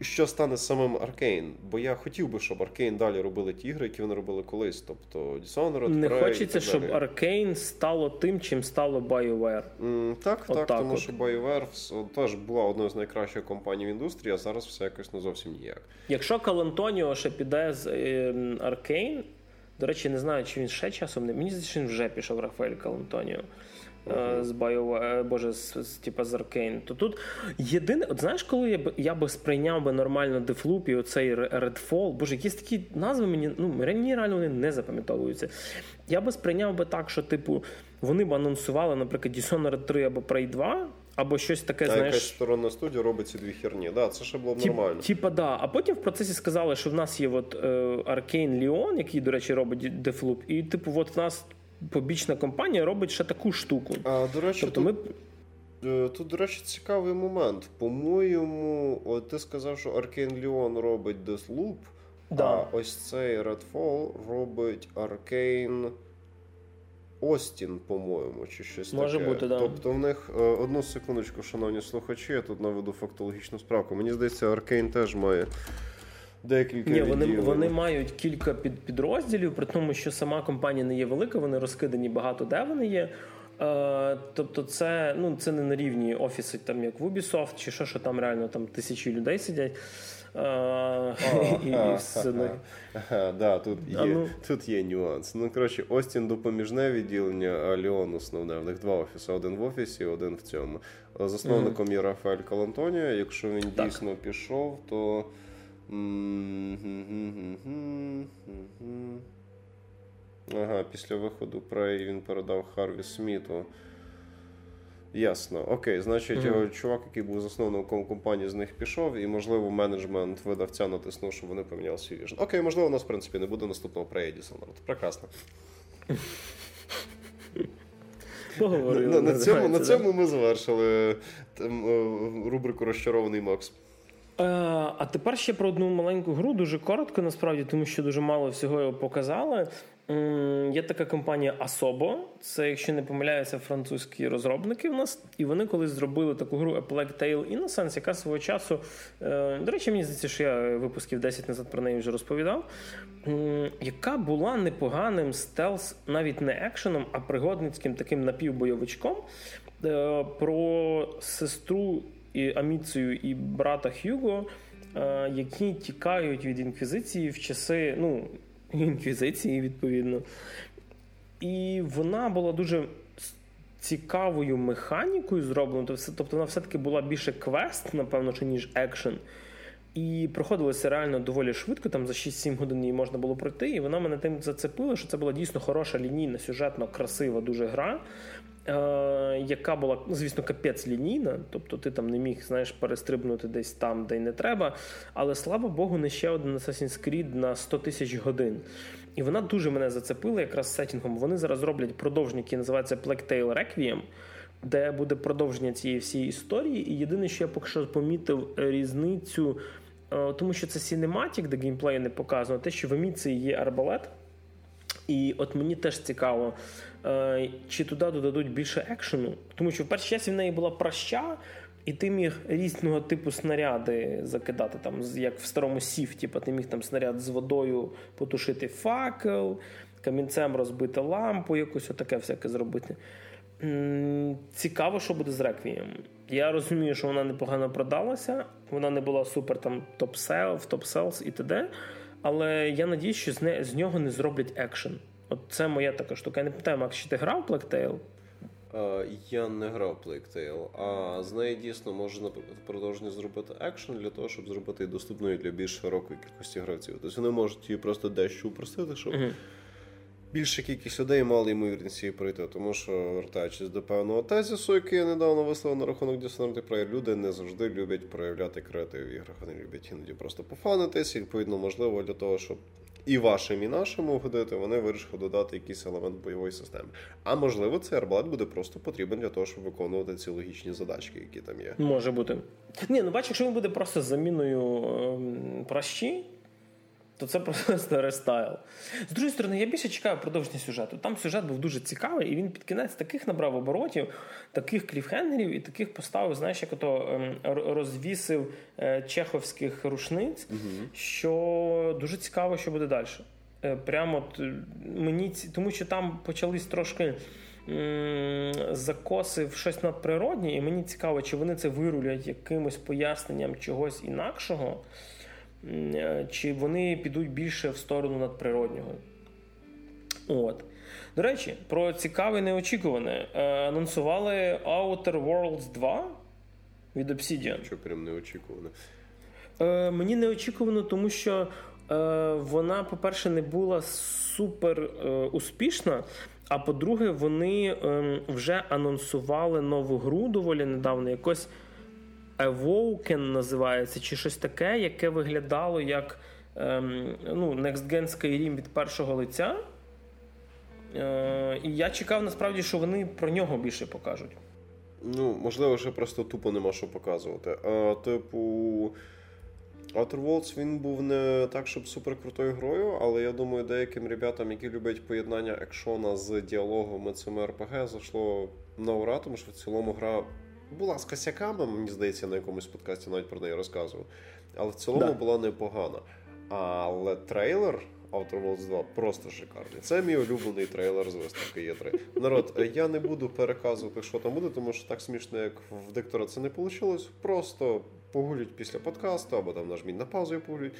що стане самим Arkane. Бо я хотів би, щоб Arkane далі робили ті ігри, які вони робили колись. Тобто Dishonored, Не Prey хочеться, щоб Arkane стало тим, чим стало BioWare. Mm, так, От так, так, тому от. що BioWare теж була одною з найкращих компаній в індустрії, а зараз все якось не зовсім ніяк. Якщо Калантоніо ще піде з Аркейн, до речі, не знаю, чи він ще часом не. Мені здається, що він вже пішов Рафаель Калантоніо. Uh-huh. З BioWare, боже, з, з, типа з Arkane. То тут єдине, от знаєш, коли я б я би сприйняв би нормально Deathloop і оцей Redfall, боже, якісь такі назви мені ну, мені реально вони не запам'ятовуються. Я би сприйняв би так, що, типу, вони б анонсували, наприклад, Dishonored 3 або Prey 2, Або щось таке, а знаєш... якась сторонна студія робить ці дві херні. Да, це ще було б нормально. Типа, да. А потім в процесі сказали, що в нас є от е, Arcane Leon, який, до речі, робить Deathloop, і типу, от в нас побічна компанія робить ще таку штуку. А до речі, тобто тут, ми... Е, тут, до речі, цікавий момент. По-моєму, от ти сказав, що Arcane Leon робить Deathloop, да. а ось цей Redfall робить Arcane Остін, по-моєму, чи щось Може таке. бути, да. Тобто в них е, одну секундочку, шановні слухачі, я тут наведу фактологічну справку. Мені здається, Arcane теж має. Декілька Ні, вони вони мають кілька під, підрозділів, при тому, що сама компанія не є велика, вони розкидані багато де вони є. Е, Тобто, це ну, це не на рівні офіси, там як в Ubisoft, чи що, що там реально там тисячі людей сидять. Да, Тут є ну... тут є нюанс. Ну, коротше, Остін допоміжне відділення, а Ліон основне. В них два офіси: один в офісі, один в цьому. Засновником є Рафаель Калантонія. Якщо він так. дійсно пішов, то. Ага, після виходу Prey він передав Харві Сміту. Ясно. Окей, значить, mm-hmm. чувак, який був засновником компанії, з них пішов, і, можливо, менеджмент видавця натиснув, щоб вони поміняли свій віжн. Окей, можливо, у нас, в принципі, не буде наступного Prey Dishonored. Прекрасно. На, на, цьому ми завершили е, рубрику Розчарований Макс. Е, а тепер ще про одну маленьку гру, дуже коротко, насправді, тому що дуже мало всього його показали. Є така компанія Asobo, це, якщо не помиляюся, французькі розробники в нас, і вони колись зробили таку гру A Plague Tale Innocence, яка свого часу. Е, до речі, мені здається, що я випусків 10 назад про неї вже розповідав. Яка була непоганим стелс, навіть не екшеном, а пригодницьким таким напівбойовичком е, про сестру і Аміцію і брата Хьюго, е, які тікають від інквізиції в часи. ну, інквізиції, відповідно. І вона була дуже цікавою механікою зроблена. Тобто вона все-таки була більше квест, напевно, ніж екшен. І проходилося реально доволі швидко, там за 6-7 годин її можна було пройти. І вона мене тим зацепила, що це була дійсно хороша лінійна, сюжетно красива дуже гра. Е, яка була, ну, звісно, капець лінійна, тобто ти там не міг знаєш, перестрибнути десь там, де й не треба. Але слава Богу, не ще один Assassin's Creed на 100 тисяч годин. І вона дуже мене зацепила якраз сетінгом. Вони зараз роблять продовження, який називається Black Tail Requiem, де буде продовження цієї всієї історії. І єдине, що я поки що помітив різницю, е, тому що це синематік, де геймплею не показано, те, що в еміції є арбалет. І от мені теж цікаво, чи туди додадуть більше екшену, тому що в першій часі в неї була проща, і ти міг різного типу снаряди закидати, там, як в старому сіф, типу, ти міг там снаряд з водою потушити факел, камінцем розбити лампу, якось отаке всяке зробити. Цікаво, що буде з реквієм. Я розумію, що вона непогано продалася, вона не була супер там top sell, top sells і т.д., але я надіюсь, що з не, з нього не зроблять екшен. От це моя така штука. Я не питаю, Макс, чи ти грав Plague Uh, я не грав Plague а з неї дійсно можна продовження зробити екшен для того, щоб зробити її доступною для більш широкої кількості гравців. Тобто вони можуть її просто дещо упростити, щоб uh-huh. більша кількість людей мали ймовірність її пройти. Тому що, вертаючись до певного тезісу, який я недавно висловив на рахунок Dishonored, Prey, люди не завжди люблять проявляти креатив в іграх. Вони люблять іноді просто пофанитись, і відповідно можливо для того, щоб і вашим, і нашим угодити, вони вирішили додати якийсь елемент бойової системи. А можливо, цей арбалет буде просто потрібен для того, щоб виконувати ці логічні задачки, які там є. Може бути. Ні, ну бачу, якщо він буде просто заміною ем, пращі, то це просто рестайл. З другої сторони, я більше чекаю продовження сюжету. Там сюжет був дуже цікавий, і він під кінець таких набрав оборотів, таких кліфхенгерів і таких поставив, знаєш, як ото ем, розвісив е, чеховських рушниць, угу. що дуже цікаво, що буде далі. Е, прямо от мені тому що там почались трошки. Закосив щось надприроднє, і мені цікаво, чи вони це вирулять якимось поясненням чогось інакшого, Е, чи вони підуть більше в сторону надприроднього. От. До речі, про цікаве неочікуване. Е, анонсували Outer Worlds 2 від Obsidian. Що прям неочікувано? Е, Мені неочікувано, тому що е, вона, по-перше, не була супер е, успішна. А по-друге, вони ем, вже анонсували нову гру доволі недавно. Якось Awoken називається, чи щось таке, яке виглядало як ем, ну, Next Gen Skyrim від першого лиця. Е, І я чекав насправді, що вони про нього більше покажуть. Ну, можливо, ще просто тупо нема що показувати. А, Типу, Outer Worlds він був не так, щоб суперкрутою грою, але я думаю, деяким ребятам, які люблять поєднання екшона з діалогом і цими РПГ, зайшло на ура, тому що в цілому гра була з косяками, мені здається, на якомусь подкасті навіть про неї розказував. Але в цілому да. була непогана. Але трейлер Outer Worlds 2 просто шикарний. Це мій улюблений трейлер з виставки Є3. Народ, я не буду переказувати, що там буде, тому що так смішно, як в диктора це не вийшло. Просто погулять після подкасту, або там нажміть на паузу і погулять.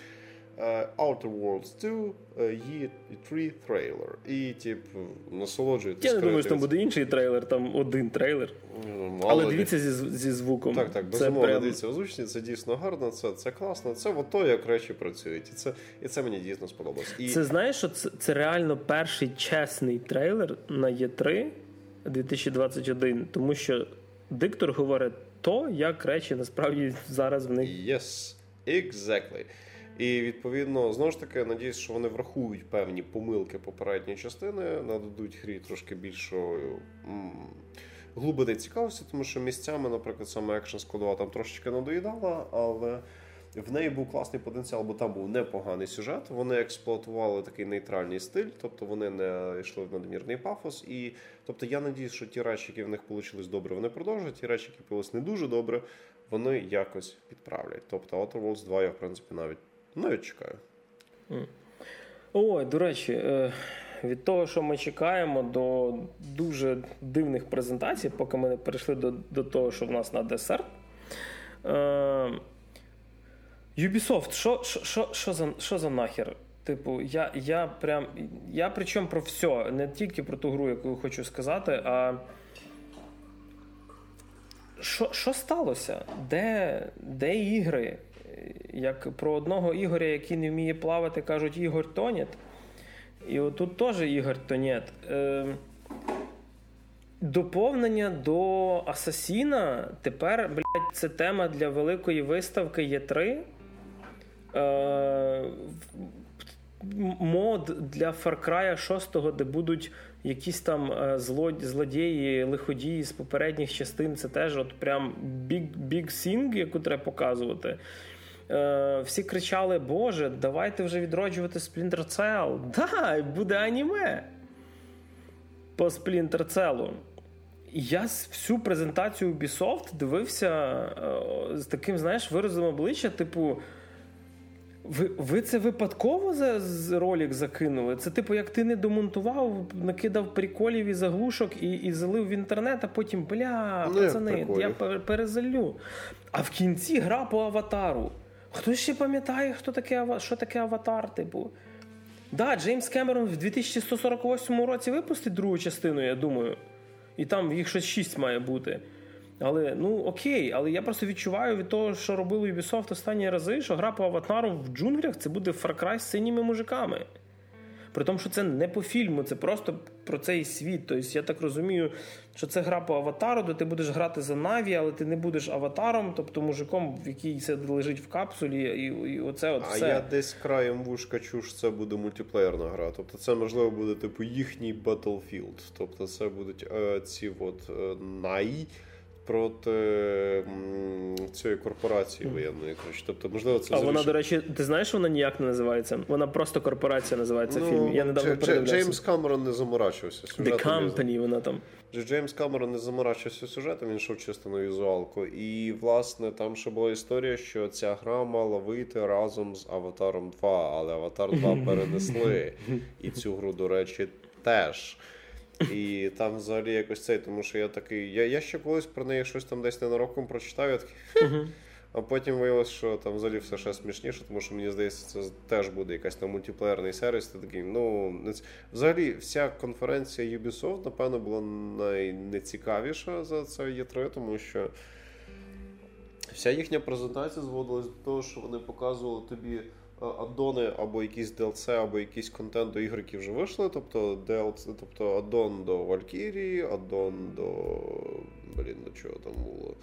Е, Outer Worlds 2 є 3 трейлер. І, тип, насолоджуєтесь. Я не думаю, що там буде інший трейлер, там один трейлер. Мало Але дивіться зі зі звуком. Так, так, безумовно, прям... дивіться озвучні, це дійсно гарно, це це класно. Це от то, як речі працюють. І це і це мені дійсно сподобалось. І... Це знаєш, що це, це реально перший чесний трейлер на Є3 2021, тому що диктор говорить то, як речі насправді зараз в них. Yes, exactly. І відповідно, знову ж таки, надіюсь, що вони врахують певні помилки попередньої частини, нададуть грі трошки більшою глибини цікавості, тому що місцями, наприклад, саме екшн складова там трошечки надоїдала, але в неї був класний потенціал, бо там був непоганий сюжет. Вони експлуатували такий нейтральний стиль, тобто вони не йшли в надмірний пафос. І тобто я надіюсь, що ті речі, які в них вийшли добре, вони продовжать. Ті речі, які вийшли не дуже добре, вони якось підправлять. Тобто Outer Worlds 2 я в принципі навіть навіть чекаю. Ой, до речі. Е, від того, що ми чекаємо, до дуже дивних презентацій, поки ми не перейшли до до того, що в нас на десерт. Е, Ubisoft, що що, що, за що за нахер? Типу, я я прям. Я причому про все, не тільки про ту гру, яку хочу сказати, а. Що що сталося? Де де ігри? Як про одного Ігоря, який не вміє плавати, кажуть, Ігор тонет. І отут теж Ігор Тонет. Е, Доповнення до Асасіна тепер, блядь, це тема для великої виставки Є3. Е, Мод для Far Cry 6, де будуть якісь там е, злодії, лиходії з попередніх частин. Це теж от прям big, big thing, яку треба показувати е, всі кричали: Боже, давайте вже відроджувати Splinter Cell. Да, буде аніме по Splinter Cell. Я всю презентацію Ubisoft дивився е, з таким, знаєш, виразом обличчя, типу. Ви ви це випадково за з ролик закинули? Це, типу, як ти не домонтував, накидав приколів і заглушок і і залив в інтернет, а потім бля, ну, пацани, я перезалю. А в кінці гра по аватару. Хтось ще пам'ятає, хто таке, що таке аватар, типу. Да, Джеймс Кемерон в 2148 році випустить другу частину, я думаю. І там їх щось шість має бути. Але ну окей, але я просто відчуваю від того, що робили Ubisoft останні рази, що гра по аватару в джунглях це буде Far Cry з синіми мужиками. При тому, що це не по фільму, це просто про цей світ. Тобто, я так розумію, що це гра по аватару, де ти будеш грати за Наві, але ти не будеш аватаром, тобто мужиком, в який це лежить в капсулі, і і оце от все. А я десь краєм вушка чуш, це буде мультиплеєрна гра. Тобто це можливо буде типу їхній Battlefield. Тобто це будуть е, ці от е, най проти цієї корпорації воєнної. Тобто, можливо, це А вона, до речі, ти знаєш, вона ніяк не називається? Вона просто корпорація називається ну, фільм. Я недавно Дж- Джеймс Камерон не заморачувався сюжетом. The Company вона там. Джеймс Камерон не заморачувався сюжетом, він йшов чисто на візуалку. І, власне, там ще була історія, що ця гра мала вийти разом з Аватаром 2, але Аватар 2 перенесли. І цю гру, до речі, теж. І там взагалі якось цей, тому що я такий. Я я ще колись про неї щось там десь ненароком прочитав, я такий. Uh-huh. А потім виявилось, що там взагалі все ще смішніше, тому що мені здається, це теж буде якась там мультиплеєрний сервіс. Ти такий, ну взагалі, вся конференція Ubisoft, напевно, була найнецікавіша за це Є3, тому що вся їхня презентація зводилась до того, що вони показували тобі аддони або якісь DLC, або якийсь контент до ігр, які вже вийшли. Тобто DLC, тобто аддон до Валькірії, аддон до. Блін, до чого там було.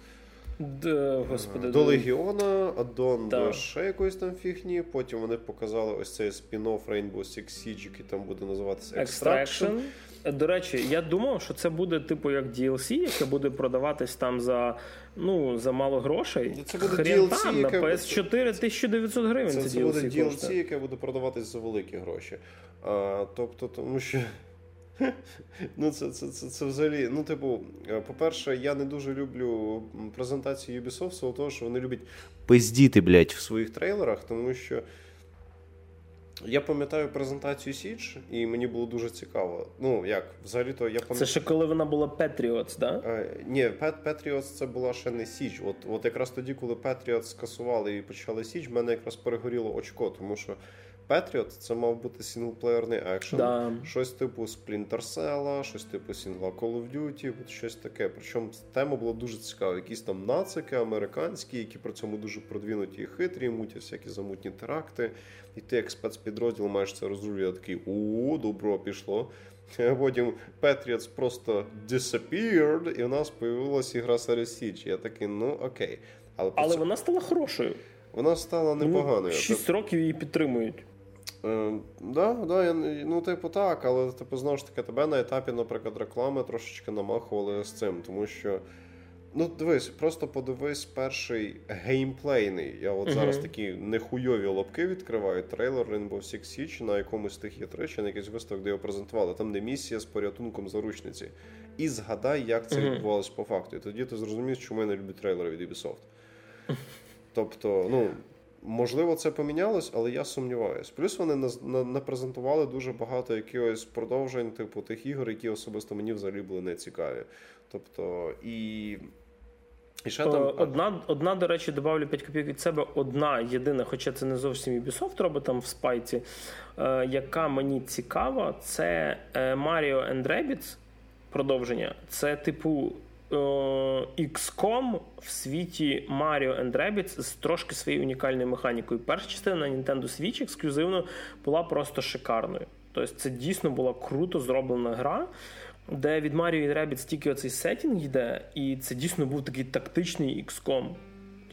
Д, господи, До Легіона, аддон до ще якоїсь там фігні. Потім вони показали ось цей спін-офф Rainbow Six Siege, який там буде називатися Extraction. До речі, я думав, що це буде типу як DLC, яке буде продаватись там за ну, за мало грошей. Це буде Хрен DLC, там, на PS4 1900 гривень. Це, це, це буде DLC, коштує. яке буде продаватись за великі гроші. А, Тобто, тому що. Ну, це це, це, це взагалі. Ну, типу, е, по-перше, я не дуже люблю презентації Ubisoft, того, що вони люблять пиздіти, блядь, в своїх трейлерах, тому що. Я пам'ятаю презентацію Січ, і мені було дуже цікаво. Ну, як, взагалі-то я пам'ятаю. Це ще коли вона була Patriots, да? Е, ні, Patriots це була ще не Січ. От от якраз тоді, коли Patriots скасували і почали Січ, в мене якраз перегоріло очко, тому що Patriots це мав бути сінглплеєрний екшен. Да. Щось типу Splinter Cell, щось типу сінгла Call of Duty, от щось таке. Причому тема була дуже цікава. Якісь там нацики американські, які при цьому дуже продвинуті і хитрі, мутять всякі замутні теракти. І ти, як спецпідрозділ, маєш це розрулювати такий о, добро пішло. Потім Patriots просто disappeared, і у нас появилася ігра Siege. Я такий, ну окей. Але, Але вона стала хорошою. Вона стала непоганою. Шість років її підтримують. Е, да, да, я, ну, типу, так, але типу, знову ж таки, тебе на етапі, наприклад, реклами трошечки намахували з цим, тому що. Ну, дивись, просто подивись перший геймплейний. Я от uh-huh. зараз такі нехуйові лобки відкриваю. Трейлер Rainbow Six Siege на якомусь тих є 3 чи на якийсь виставок, де його презентували. Там де місія з порятунком заручниці. І згадай, як це uh-huh. відбувалось по факту. І тоді ти зрозумієш, чому я не люблю трейлери від Ubisoft. Тобто, ну. Можливо, це помінялось, але я сумніваюсь. Плюс вони напрезентували дуже багато якихось продовжень, типу тих ігор, які особисто мені взагалі були не цікаві. Тобто, і. І ще там... Одна, одна, до речі, добавлю 5 копійок від себе. Одна єдина, хоча це не зовсім Ubisoft робить там в спайці, е, яка мені цікава, це е, Mario and Rabbids продовження. Це, типу, Е, XCOM в світі Mario and Rabbids з трошки своєю унікальною механікою. Перша частина на Nintendo Switch ексклюзивно була просто шикарною. Тобто це дійсно була круто зроблена гра, де від Mario і Rabbids тільки оцей сетінг йде, і це дійсно був такий тактичний XCOM.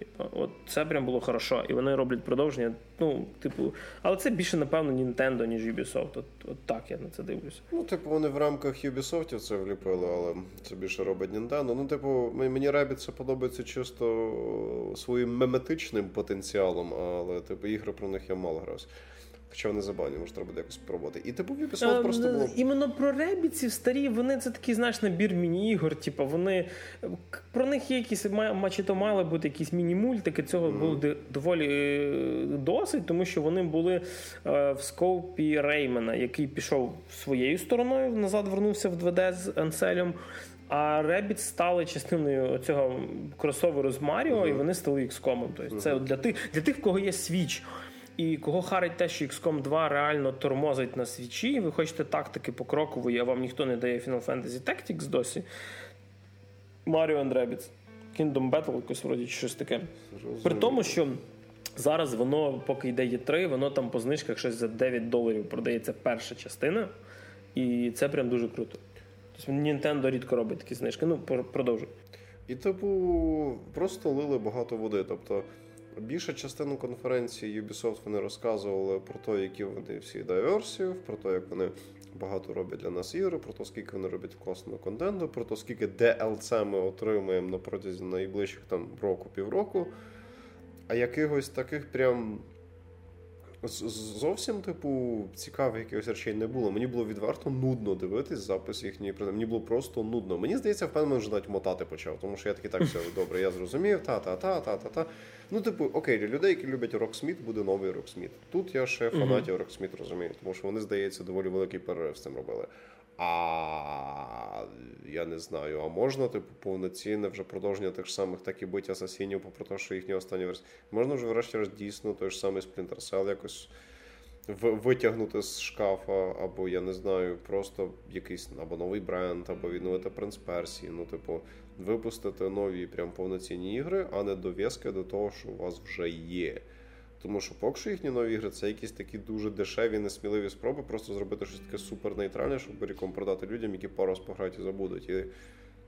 Типу, от це прям було хорошо. І вони роблять продовження. Ну, типу, але це більше, напевно, Nintendo, ніж Ubisoft. От, от так я на це дивлюся. Ну, типу, вони в рамках Ubisoft це вліпили, але це більше робить Nintendo. Ну, типу, мені Rabbit це подобається чисто своїм меметичним потенціалом, але типу ігри про них я мало грався. Хоча вони забавні, може треба буде якось спробувати. І типу Ubisoft а, просто було. Іменно про ребіців старі, вони це такий, знаєш, набір міні-ігор. Типу, вони про них є якісь чи то мали бути якісь міні-мультики. Цього mm. було доволі е, досить, тому що вони були е, в скопі Реймена, який пішов своєю стороною, назад вернувся в 2D з Ansel'ем. А Rabbids стали частиною цього кросоверу з Маріо, mm-hmm. і вони стали XCOM. Тобто mm-hmm. це для тих, для тих, в кого є Switch. І кого харить те, що XCOM 2 реально тормозить на Switch і, і ви хочете тактики покрокової, а вам ніхто не дає Final Fantasy Tactics досі. Mario and Rabbids. Kingdom Battle, якось вроді щось таке. Розуміло. При тому, що зараз воно, поки йде є 3 воно там по знижках щось за 9 доларів продається перша частина, і це прям дуже круто. Тобто Nintendo рідко робить такі знижки. Ну, продовжуй. І, типу, просто лили багато води. Тобто. Більша частина конференції Ubisoft вони розказували про те, які вони всі дайверсів, про те, як вони багато роблять для нас ігри, про те, скільки вони роблять класного контенту, про те, скільки DLC ми отримаємо на протязі найближчих там року-півроку. А якихось таких прям зовсім, типу, цікавих якихось речей не було. Мені було відверто нудно дивитись запис їхньої Мені було просто нудно. Мені здається, впевнено, вже навіть мотати почав, тому що я такий так все добре, я зрозумів, та-та-та-та-та-та. Ну, типу, окей, для людей, які люблять Роксміт, буде новий Роксміт. Тут я ще фанатів Роксміт розумію, тому що вони, здається, доволі великий перерив з цим робили. А я не знаю, а можна типу повноцінне вже продовження тих самих, так і бить асасінів, попри те, що їхня остання версія. Можна вже врешті-решт дійсно той ж самий Splinter Cell якось витягнути з шкафа, або я не знаю, просто якийсь або новий бренд, або відновити принц Персії. Ну, типу, випустити нові прям повноцінні ігри, а не дов'язки до того, що у вас вже є. Тому що поки що їхні нові ігри це якісь такі дуже дешеві, несміливі спроби просто зробити щось таке супер нейтральне, щоб ріком продати людям, які пару раз пограють і забудуть. І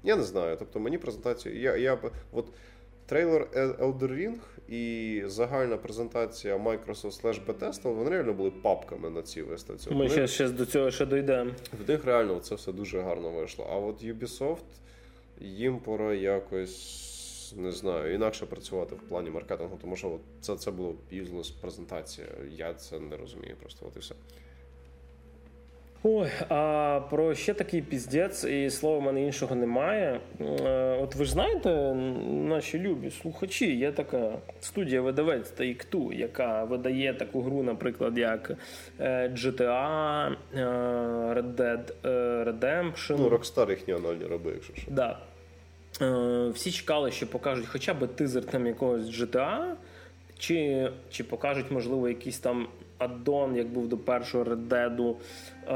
я не знаю. Тобто мені презентацію. Я, я от трейлер Elder Ring і загальна презентація Microsoft slash Bethesda, вони реально були папками на цій виставці. Ми ще, ще до цього ще дійдемо. В них реально це все дуже гарно вийшло. А от Ubisoft, їм пора якось. Не знаю, інакше працювати в плані маркетингу, тому що от це це було useless презентація. Я це не розумію просто. От і все. Ой, а про ще такий піздець, і слова в мене іншого немає. Е, от ви ж знаєте, наші любі слухачі, є така студія видавець Take-Two, яка видає таку гру, наприклад, як е, GTA, е, Red Dead Redemption. Ну, Rockstar їхні анальні роби, якщо що. Да. Всі чекали, що покажуть хоча б тизер там якогось GTA, чи чи покажуть, можливо, якийсь там аддон, як був до першого редеду, е,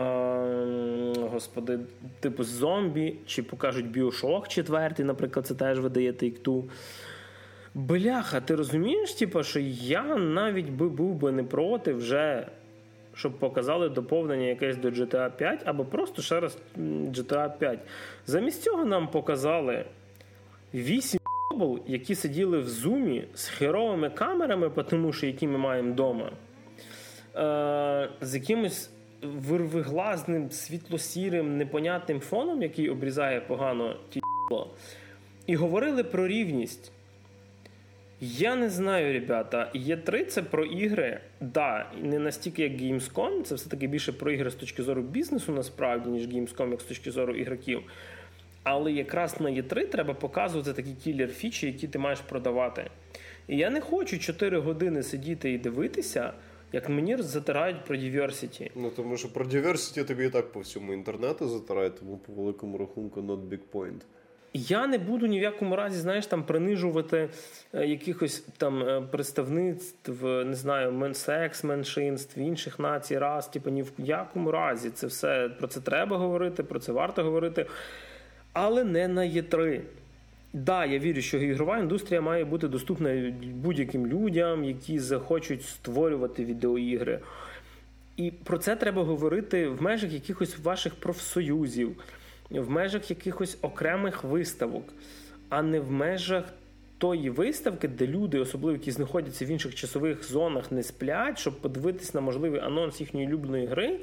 господи, типу зомбі, чи покажуть Bioshock 4, наприклад, це теж видає Take-Two. Бляха, ти розумієш, типу, що я навіть би був би не проти вже. Щоб показали доповнення якесь до GTA 5, або просто ще раз GTA 5. Замість цього нам показали 8 які сиділи в зумі з херовими камерами, тому що які ми маємо вдома. Е, з якимось вирвиглазним, світло-сірим, непонятним фоном, який обрізає погано тіло, і говорили про рівність. Я не знаю, ребята. Є 3 це про ігри. Да, не настільки як Gamescom, це все-таки більше про ігри з точки зору бізнесу, насправді, ніж Gamescom, як з точки зору ігроків. Але якраз на Є3 треба показувати такі кілер фічі, які ти маєш продавати. І я не хочу 4 години сидіти і дивитися як мені затирають про diversity. Ну тому що про diversity тобі і так по всьому інтернету затирають, тому по великому рахунку not big point. Я не буду ні в якому разі, знаєш, там принижувати е, якихось там е, представництв, не знаю, секс меншинств, інших націй, раз, типу, ні в якому разі. Це все про це треба говорити, про це варто говорити. Але не на Є3. Да, я вірю, що ігрова індустрія має бути доступна будь-яким людям, які захочуть створювати відеоігри. І про це треба говорити в межах якихось ваших профсоюзів, в межах якихось окремих виставок, а не в межах тої виставки, де люди, особливо які знаходяться в інших часових зонах, не сплять, щоб подивитись на можливий анонс їхньої улюбленої гри.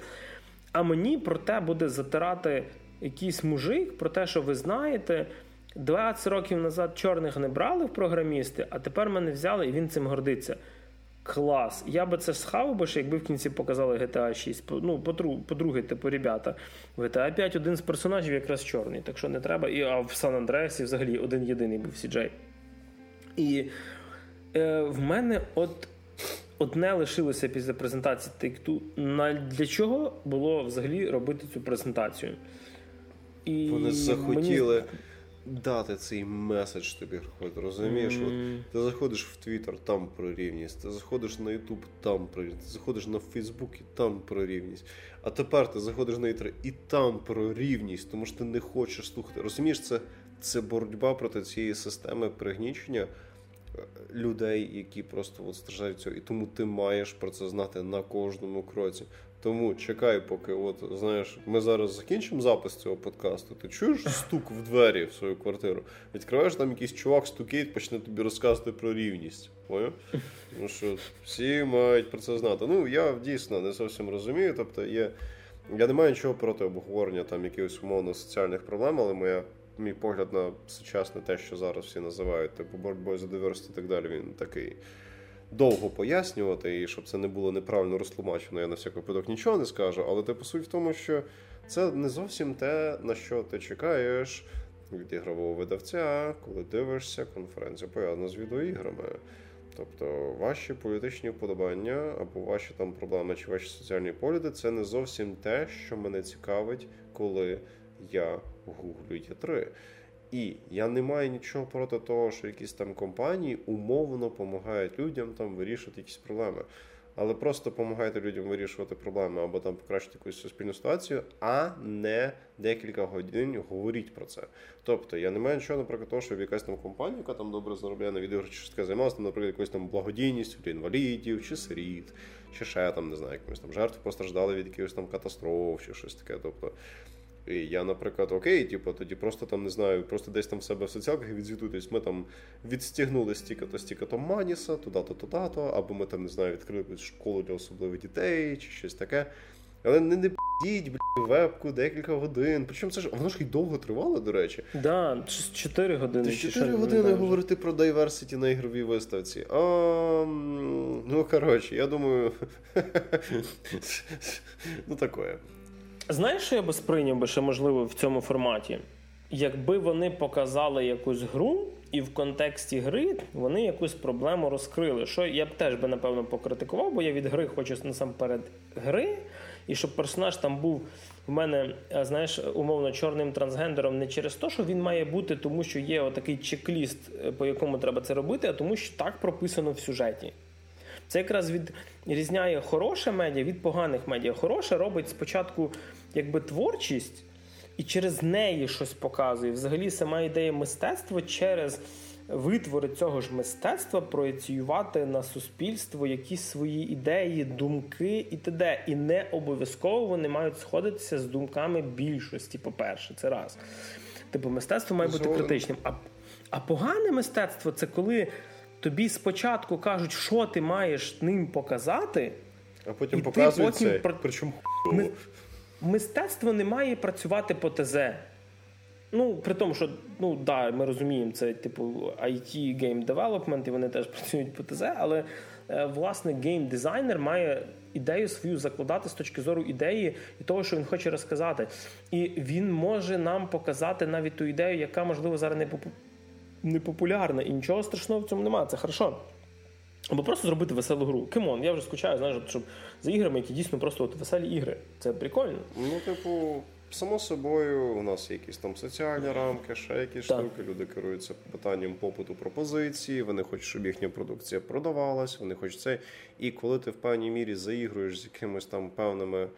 А мені про те буде затирати якийсь мужик, про те, що ви знаєте. 20 років назад чорних не брали в програмісти, а тепер мене взяли і він цим гордиться. Клас. Я би це схавав, бо ще якби в кінці показали GTA 6. Ну, по-друге, типу, ребята, в GTA 5 один з персонажів якраз чорний, так що не треба. І а в Сан Андреасі взагалі один єдиний був CJ. І е, в мене от одне лишилося після презентації Take-Two. Для чого було взагалі робити цю презентацію? І Вони захотіли. Мені дати цей меседж тобі приходить, розумієш? Mm-hmm. От Ти заходиш в Твіттер, там про рівність, ти заходиш на Ютуб, там про рівність, ти заходиш на Фейсбук, і там про рівність. А тепер ти заходиш на Ітер і там про рівність, тому що ти не хочеш слухати. Розумієш, це, це боротьба проти цієї системи пригнічення. Е, людей, які просто от страждають цього, і тому ти маєш про це знати на кожному кроці. Тому чекай, поки от знаєш, ми зараз закінчимо запис цього подкасту. Ти чуєш стук в двері в свою квартиру? Відкриваєш там якийсь чувак стукить, почне тобі розказувати про рівність. Поняв? Ну що всі мають про це знати. Ну я дійсно не зовсім розумію. Тобто, є. Я не маю нічого проти обговорення там якихось умовно соціальних проблем, але моя. Мій погляд на сучасне те, що зараз всі називають типу боротьбою за диверситет і так далі, він такий довго пояснювати, і щоб це не було неправильно розтлумачено, я на всяк випадок нічого не скажу. Але типу суть в тому, що це не зовсім те, на що ти чекаєш від ігрового видавця, коли дивишся конференцію пов'язану з відеоіграми. Тобто ваші політичні вподобання або ваші там проблеми чи ваші соціальні погляди це не зовсім те, що мене цікавить, коли я гуглю Є3. І я не маю нічого проти того, що якісь там компанії умовно допомагають людям там вирішувати якісь проблеми. але просто допомагайте людям вирішувати проблеми або там покращити якусь суспільну ситуацію, а не декілька годин говоріть про це. Тобто я не маю нічого, наприклад, того, щоб якась там компанія, яка там добре заробляє на відео, чи таке займалася, наприклад, якоюсь там благодійністю для інвалідів, чи сиріт, чи ще там не знаю, якимось там жертв постраждали від якихось там катастроф, чи щось таке. Тобто. І я, наприклад, окей, типу, тоді просто там не знаю, просто десь там в себе в соціалках відзвітуйтесь, ми там відстігнули стільки-то, стільки-то маніса, туди-то, туди-то, або ми там не знаю, відкрили школу для особливих дітей, чи щось таке. Але не не п'їть, блядь, вебку декілька годин. Причому це ж воно ж і довго тривало, до речі. Да, 4 години. Ти 4 години говорити про дайверситі на ігровій виставці. А, Ну, коротше, я думаю. ну, такое. Знаєш, що я би сприйняв би ще можливо в цьому форматі? Якби вони показали якусь гру, і в контексті гри вони якусь проблему розкрили. Що я б теж би напевно покритикував, бо я від гри хочу насамперед гри, і щоб персонаж там був в мене, знаєш, умовно чорним трансгендером не через те, що він має бути, тому що є отакий чек-ліст, е, по якому треба це робити, а тому, що так прописано в сюжеті. Це якраз відрізняє хороше медіа від поганих медіа. Хороше робить спочатку якби творчість і через неї щось показує. Взагалі, сама ідея мистецтва через витвори цього ж мистецтва проєціювати на суспільство якісь свої ідеї, думки і т.д. І не обов'язково вони мають сходитися з думками більшості. По-перше, це раз. Типу, мистецтво має бути критичним. А, А погане мистецтво це коли тобі спочатку кажуть, що ти маєш ним показати, а потім показують потім... це. Причому Ми... мистецтво не має працювати по ТЗ. Ну, при тому, що ну да, ми розуміємо, це типу IT Game Development, і вони теж працюють по ТЗ, але е, власне гейм-дизайнер має ідею свою закладати з точки зору ідеї і того, що він хоче розказати. І він може нам показати навіть ту ідею, яка можливо зараз не непопулярна, і нічого страшного в цьому немає, це хорошо. Або просто зробити веселу гру. Кимон, я вже скучаю, знаєш, щоб за іграми, які дійсно просто от веселі ігри. Це прикольно. Ну, типу, само собою, у нас є якісь там соціальні рамки, ще якісь так. штуки. Люди керуються питанням попиту пропозиції, вони хочуть, щоб їхня продукція продавалась, вони хочуть це. І коли ти в певній мірі заігруєш з якимись там певними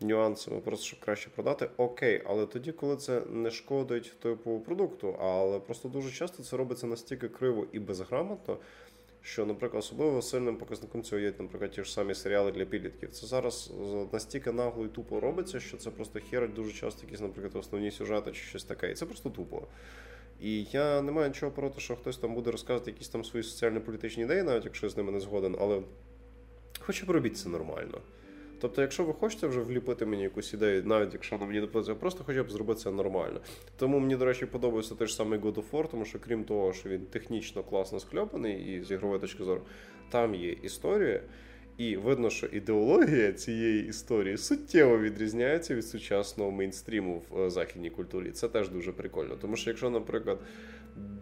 нюансами, просто щоб краще продати, окей, але тоді, коли це не шкодить типу продукту, але просто дуже часто це робиться настільки криво і безграмотно. Що, наприклад, особливо сильним показником цього є, наприклад, ті ж самі серіали для підлітків. Це зараз настільки нагло і тупо робиться, що це просто херить дуже часто якісь, наприклад, основні сюжети чи щось таке. І це просто тупо. І я не маю нічого проти, що хтось там буде розказувати якісь там свої соціально-політичні ідеї, навіть якщо я з ними не згоден, але хоча б робіть це нормально. Тобто, якщо ви хочете вже вліпити мені якусь ідею, навіть якщо вона мені не просто хоча б зробити це нормально. Тому мені, до речі, подобається той ж самий God of War, тому що крім того, що він технічно класно скльопаний і з ігрової точки зору, там є історія. І видно, що ідеологія цієї історії суттєво відрізняється від сучасного мейнстріму в е, західній культурі. Це теж дуже прикольно. Тому що, якщо, наприклад,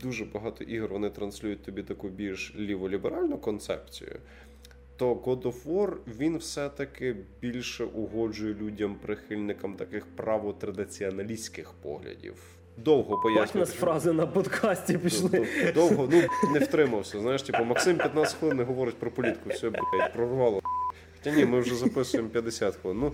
дуже багато ігор вони транслюють тобі таку більш ліволіберальну концепцію, то God of War, він все-таки більше угоджує людям, прихильникам таких правотрадиціоналістських поглядів. Довго пояснює. з фрази на подкасті пішли. Довго, ну не втримався. Знаєш, типу, Максим 15 хвилин не говорить про політку, все, блядь, прорвало. Хоча ні, ми вже записуємо 50 хвилин. Ну,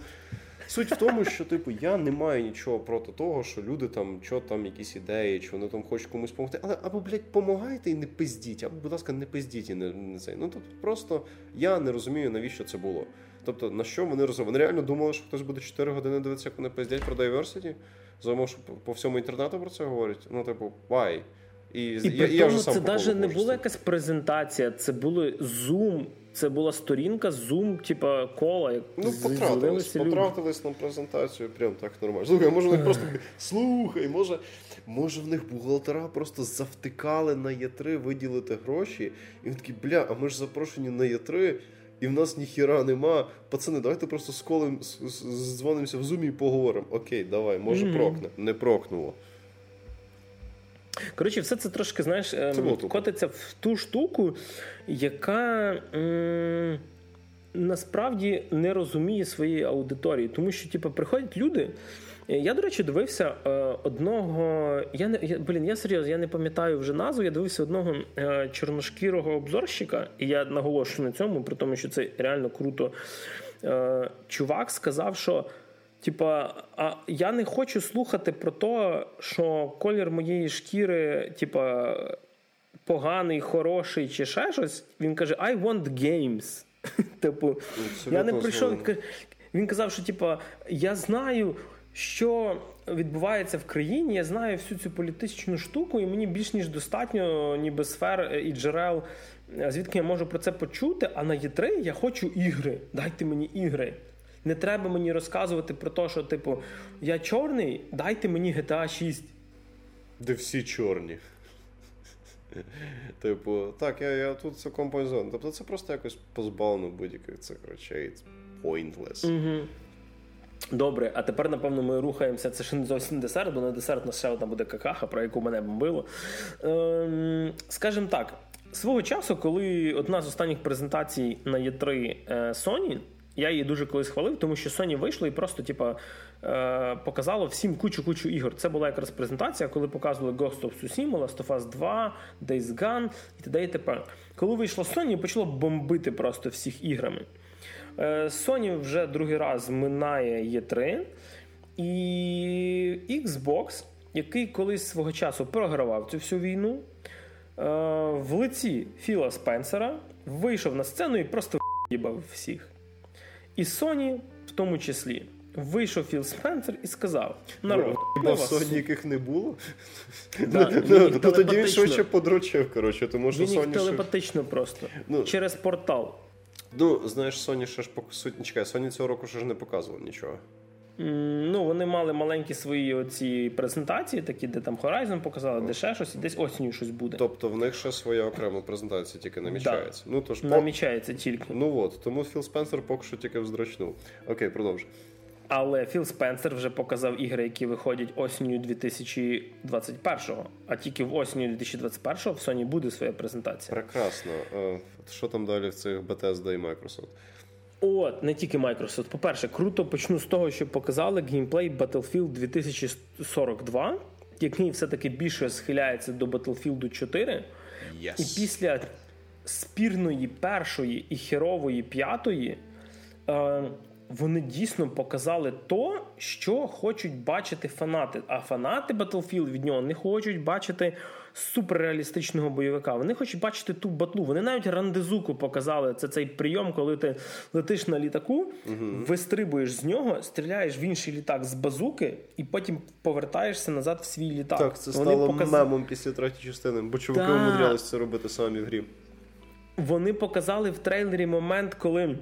Суть в тому, що типу я не маю нічого проти того, що люди там що там якісь ідеї, чи вони там хочуть комусь допомогти. Але або, блядь, помагайте і не пиздіть, або, будь ласка, не пиздіть і не, не цей. Ну тобто просто я не розумію, навіщо це було. Тобто, на що вони розуміли? Вони реально думали, що хтось буде 4 години дивитися, як вони пиздять про diversity? Замов, що по всьому інтернету про це говорять. Ну, типу, why? І, і я, я вже сам це навіть не була якась презентація, це були Zoom це була сторінка, зум, типа кола. Ну, потратились, потратились на презентацію, прям так нормально. Слухай, може, в них просто слухай, може, може в них бухгалтера просто завтикали на Є3 виділити гроші, і він такий, бля, а ми ж запрошені на Є3, і в нас ніхіра нема. Пацани, давайте просто з колем дзвонимося в зумі і поговоримо. Окей, давай, може, mm-hmm. прокне. Не прокнуло. Коротше, все це трошки, знаєш, ем, котиться в ту штуку, яка м- насправді не розуміє своєї аудиторії. Тому що, типу, приходять люди, Я, до речі, дивився е, одного. Я не я, блін, я серйозно, я не пам'ятаю вже назву. Я дивився одного е, чорношкірого обзорщика, і я наголошую на цьому, при тому, що це реально круто. Е, чувак сказав, що. Типа, а я не хочу слухати про те, що колір моєї шкіри, типа, поганий, хороший чи ще щось. Він каже: I want games. Типу, я не прийшов. Він казав, що типа, я знаю, що відбувається в країні, я знаю всю цю політичну штуку, і мені більш ніж достатньо, ніби сфер і джерел, звідки я можу про це почути. А на Є3 я хочу ігри. Дайте мені ігри. Не треба мені розказувати про те, що, типу, я чорний, дайте мені GTA 6. Де всі чорні. Типу, так, я я тут цілком пов'язаний. Тобто це просто якось позбавлено будь-яких цих речей. It's pointless. Угу. Добре, а тепер, напевно, ми рухаємося. Це ще не зовсім десерт, бо на десерт на ще одна буде какаха, про яку мене бомбило. Ем, Скажімо так, свого часу, коли одна з останніх презентацій на Є3 е, Sony, я її дуже колись хвалив, тому що Sony вийшло і просто, типа, е, показало всім кучу-кучу ігор. Це була якраз презентація, коли показували Ghost of Tsushima, Last of Us 2, Days Gone і т.д. і т.п. Коли вийшло Sony, почало бомбити просто всіх іграми. Е, Sony вже другий раз минає E3, і Xbox, який колись свого часу програвав цю всю війну, е, в лиці Філа Спенсера вийшов на сцену і просто в'їбав всіх. І Sony в тому числі. Вийшов Філ Спенсер і сказав: народ, Бо в Sony яких не було. Да, ну, ну Тоді він швидше подручив, коротше, тому що Він їх телепатично просто ну, через портал. Ну, знаєш, Sony ще ж по суті. Чекай, Sony цього року ще ж не показував нічого. Ну, вони мали маленькі свої оці презентації, такі, де там Horizon показали, де ще щось, і десь осінню щось буде. Тобто в них ще своя окрема презентація тільки намічається. Да. Ну, тож, Намічається тільки. Ну от, тому Філ Спенсер поки що тільки вздрачнув. Окей, продовж. Але Філ Спенсер вже показав ігри, які виходять осінню 2021-го. А тільки в осінню 2021-го в Sony буде своя презентація. Прекрасно. Що там далі в цих Bethesda і Microsoft? От, не тільки Microsoft. По-перше, круто почну з того, що показали геймплей Battlefield 2042, який все-таки більше схиляється до Battlefield 4. Yes. І після спірної першої і херової п'ятої. Е, вони дійсно показали то, що хочуть бачити фанати. А фанати Battlefield від нього не хочуть бачити суперреалістичного бойовика. Вони хочуть бачити ту батлу. Вони навіть рандезуку показали. Це цей прийом, коли ти летиш на літаку, угу. вистрибуєш з нього, стріляєш в інший літак з базуки, і потім повертаєшся назад в свій літак. Так, це Вони стало показ... мемом після третьої частини, бо чуваки умудрялися це робити самі в грі. Вони показали в трейлері момент, коли.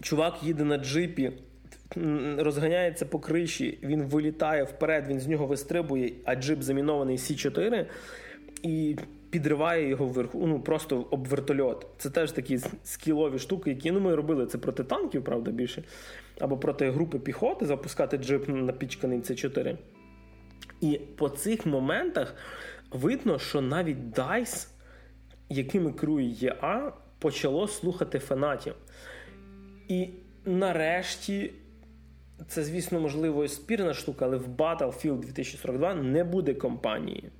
Чувак їде на джипі, розганяється по криші, він вилітає вперед, він з нього вистрибує, а джип замінований C4 і підриває його вверху, ну просто об вертольот. Це теж такі скілові штуки, які ну, ми робили це проти танків, правда, більше. Або проти групи піхоти, запускати джип напічканий С4. І по цих моментах видно, що навіть DICE, якими керує ЄА, почало слухати фанатів. І нарешті, це, звісно, можливо, і спірна штука, але в Battlefield 2042 не буде компанії.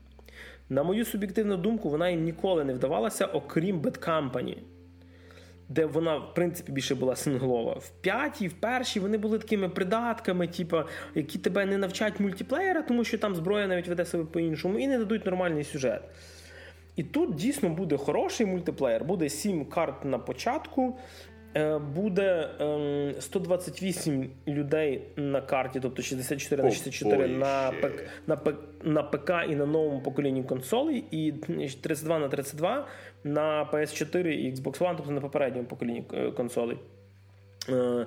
На мою суб'єктивну думку, вона їм ніколи не вдавалася, окрім Bad Company, де вона, в принципі, більше була синглова. В п'ятій, в першій вони були такими придатками, типу, які тебе не навчать мультиплеєра, тому що там зброя навіть веде себе по-іншому, і не дадуть нормальний сюжет. І тут дійсно буде хороший мультиплеєр, буде сім карт на початку, буде 128 ем, людей на карті, тобто 64 на 64 на ПК, на, ПК, на ПК і на новому поколінні консолей, і 32 на 32 на PS4 і Xbox One, тобто на попередньому поколінні е, консолей. Е,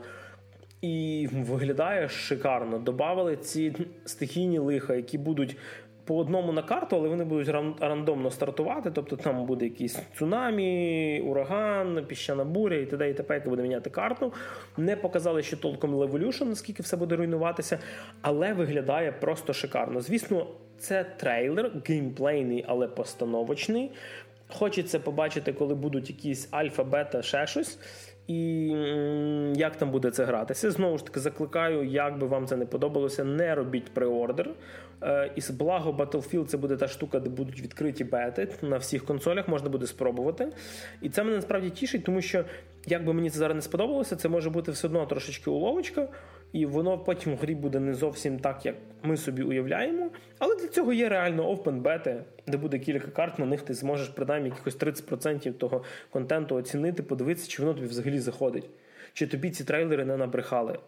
і виглядає шикарно. Добавили ці стихійні лиха, які будуть по одному на карту, але вони будуть рандомно стартувати. Тобто там буде якийсь цунамі, ураган, піщана буря і т.д. і т.п., яка буде міняти карту. Не показали ще толком Levolution, наскільки все буде руйнуватися, але виглядає просто шикарно. Звісно, це трейлер, геймплейний, але постановочний. Хочеться побачити, коли будуть якісь альфа, бета, ще щось. І як там буде це гратися. Знову ж таки, закликаю, як би вам це не подобалося, не робіть преордер. Е, і благо Battlefield це буде та штука, де будуть відкриті бети на всіх консолях, можна буде спробувати. І це мене насправді тішить, тому що як би мені це зараз не сподобалося, це може бути все одно трошечки уловочка, і воно потім в грі буде не зовсім так, як ми собі уявляємо. Але для цього є реально open бети, де буде кілька карт, на них ти зможеш принаймні якихось 30% того контенту оцінити, подивитися, чи воно тобі взагалі заходить, чи тобі ці трейлери не набрехали.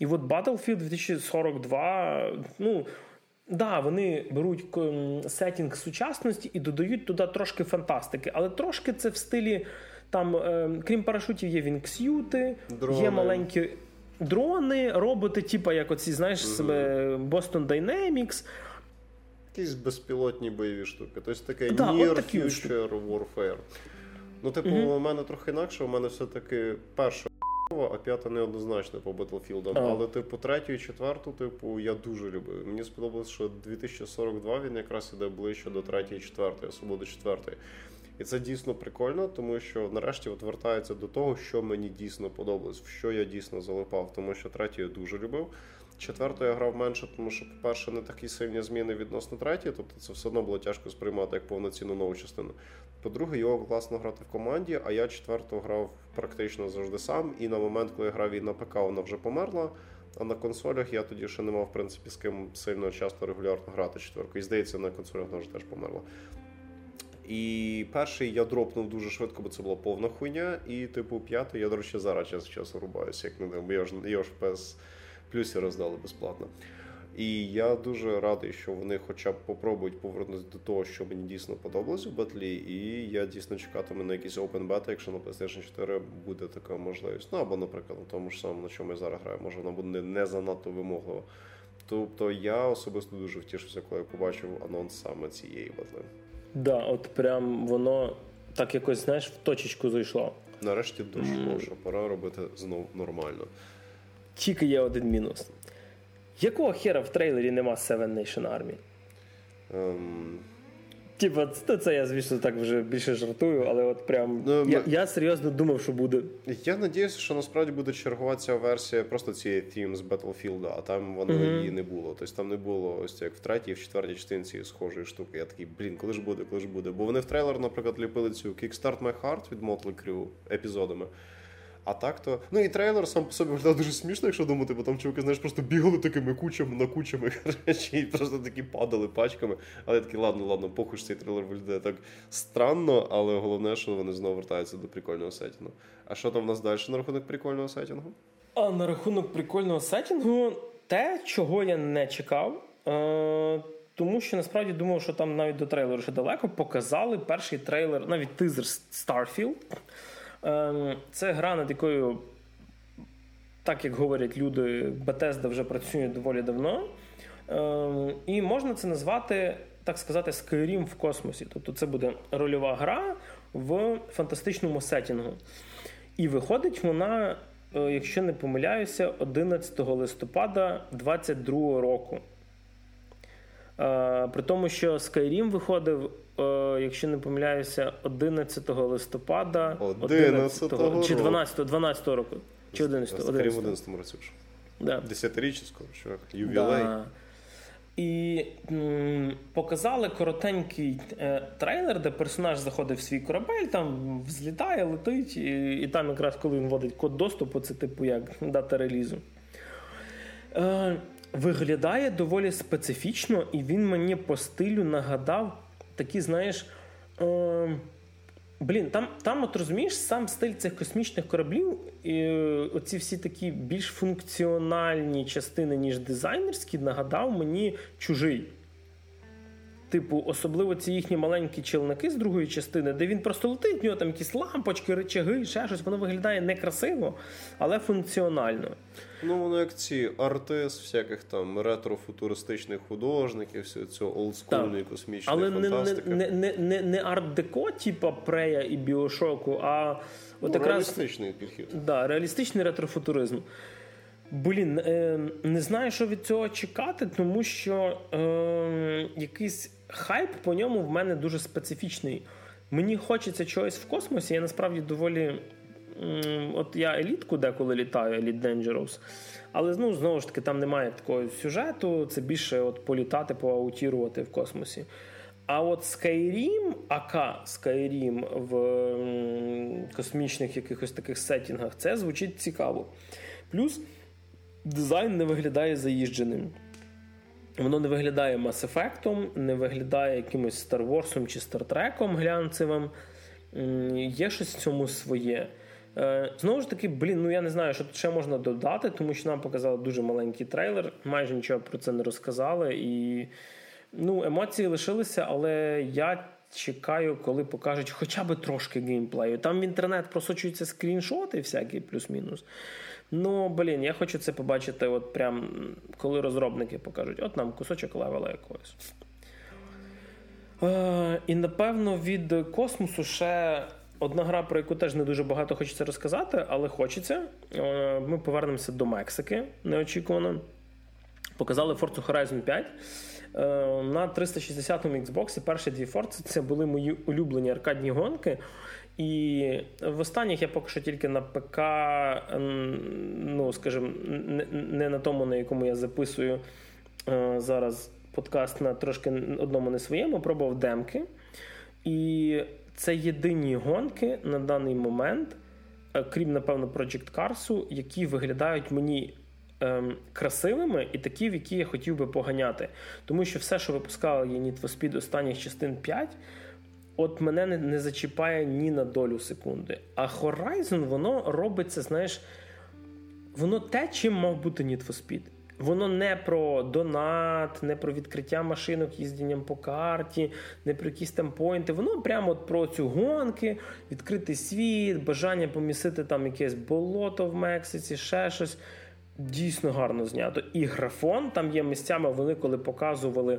І от Battlefield 2042, ну. Да, вони беруть сетінг сучасності і додають туди трошки фантастики, але трошки це в стилі там, е, крім парашутів, є вінксюти, є маленькі дрони, роботи, типу, як оці, знаєш, mm-hmm. Boston Dynamics. Якісь безпілотні бойові штуки. Тобто таке да, Near Future Warfare. Ну, типу, mm-hmm. у мене трохи інакше, у мене все-таки перша а п'ята неоднозначно по Battlefield. Але, типу, третю і четверту, типу, я дуже любив. Мені сподобалось, що 2042 він якраз іде ближче до третьої і четвертої, особливо до четвертої. І це дійсно прикольно, тому що нарешті от вертається до того, що мені дійсно подобалось, в що я дійсно залипав, тому що третю я дуже любив. Четверту я грав менше, тому що, по-перше, не такі сильні зміни відносно третьої, тобто це все одно було тяжко сприймати як повноцінну нову частину. По-друге, його класно грати в команді, а я четверту грав практично завжди сам. І на момент, коли я грав і на ПК, вона вже померла. А на консолях я тоді ще не мав в принципі з ким сильно часто регулярно грати четверку. І здається, на консолях вона вже теж померла. І перший я дропнув дуже швидко, бо це була повна хуйня. І, типу, п'ятий я, до речі, зараз час часу рубаюся, як не дивно, я ж я ж PS плюсі роздали безплатно. І я дуже радий, що вони хоча б попробують повернутися до того, що мені дійсно подобалось у батлі. І я дійсно чекатиму на якийсь open beta, якщо на PlayStation 4 буде така можливість. Ну або, наприклад, на тому ж самому, на чому я зараз граю, може вона буде не занадто вимоглива. Тобто я особисто дуже втішився, коли я побачив анонс саме цієї батли. Да, от прям воно так якось, знаєш, в точечку зайшло. Нарешті дуже, mm. що пора робити знов нормально. Тільки є один мінус. Якого хера в трейлері нема Seven Nation Army? Um, Типа, це, це я, звісно, так вже більше жартую, але от прям ну, я я серйозно думав, що буде. Я надіюся, що насправді буде чергова ця версія просто цієї Theme з Battlefield, а там воно mm-hmm. її не було. Тобто там не було ось як в третій, в четвертій частині цієї схожої штуки. Я такий, блін, коли ж буде, коли ж буде. Бо вони в трейлер, наприклад, ліпили цю Kickstart My Heart від Motley Crue епізодами. А так то. Ну і трейлер сам по собі виглядав дуже смішно, якщо думати, бо там чуваки, знаєш, просто бігали такими кучами на кучами і просто такі падали пачками. Але я такий, ладно, ладно, похуй цей трейлер виглядає так странно, але головне, що вони знову вертаються до прикольного сетінгу. А що там в нас далі на рахунок прикольного сетінгу? А на рахунок прикольного сетінгу, те, чого я не чекав. Е- тому що насправді думав, що там навіть до трейлеру ще далеко показали перший трейлер, навіть тизер Starfield. Ем, це гра, над якою, так як говорять люди, Bethesda вже працює доволі давно. Ем, і можна це назвати, так сказати, Skyrim в космосі. Тобто це буде рольова гра в фантастичному сетінгу. І виходить вона, е, якщо не помиляюся, 11 листопада 2022 року. Е, при тому, що Skyrim виходив якщо не помиляюся, 11 листопада 11 го чи 12 12 року. Чи 11 го 11 11 році вже. Да. Десятиріччя, чувак, ювілей. Да. І м, показали коротенький е, трейлер, де персонаж заходить в свій корабель, там взлітає, летить, і, і там якраз коли він вводить код доступу, це типу як дата релізу. Е, Виглядає доволі специфічно, і він мені по стилю нагадав такі, знаєш. Е, Блін, там, там, от розумієш, сам стиль цих космічних кораблів, і оці всі такі більш функціональні частини, ніж дизайнерські, нагадав мені чужий. Типу, особливо ці їхні маленькі челники з другої частини, де він просто летить, в нього там якісь лампочки, речаги, ще щось, воно виглядає некрасиво, але функціонально. Ну, воно як ці артист, всяких там ретро-футуристичних художників, всього цього олдскульної космічної але фантастики. Але не не, не, не арт-деко, типа Прея і Біошоку, а от ну, якраз... реалістичний підхід. Да, реалістичний ретрофутуризм. Блін, е, не знаю, що від цього чекати, тому що е, якийсь хайп по ньому в мене дуже специфічний. Мені хочеться чогось в космосі. Я насправді доволі От я елітку деколи літаю, Elite Dangerous, але ну, знову ж таки там немає такого сюжету, це більше от політати, поаутірувати в космосі. А от Skyrim, АК Skyrim в космічних якихось таких сетінгах, це звучить цікаво. Плюс дизайн не виглядає заїждженим. Воно не виглядає Mass Effect, не виглядає якимось Star Wars чи Star Trek глянцевим. Є щось в цьому своє. Е, знову ж таки, блін, ну я не знаю, що тут ще можна додати, тому що нам показали дуже маленький трейлер, майже нічого про це не розказали. І ну, емоції лишилися, але я чекаю, коли покажуть хоча б трошки геймплею. Там в інтернет просочуються скріншоти, всякі плюс-мінус. Ну, блін, я хочу це побачити, от прям коли розробники покажуть, от нам кусочок левела якогось. Е, І напевно від космосу ще одна гра, про яку теж не дуже багато хочеться розказати, але хочеться. Е, Ми повернемося до Мексики неочікувано. Показали Forza Horizon 5. Е, на 360-му Xbox перші дві Forza це були мої улюблені аркадні гонки. І в останніх я поки що тільки на ПК, ну скажімо, не на тому, на якому я записую е, зараз подкаст на трошки одному не своєму, пробував демки. І це єдині гонки на даний момент, е, крім, напевно, Project Cars, які виглядають мені ем, красивими і такі, в які я хотів би поганяти. Тому що все, що випускали є Need for Speed останніх частин 5, от мене не, не зачіпає ні на долю секунди. А Horizon, воно робиться, знаєш, воно те, чим мав бути Need for Speed. Воно не про донат, не про відкриття машинок їздінням по карті, не про якісь там поінти. Воно прямо от про цю гонки, відкритий світ, бажання помісити там якесь болото в Мексиці, ще щось. Дійсно гарно знято. І графон там є місцями, вони коли показували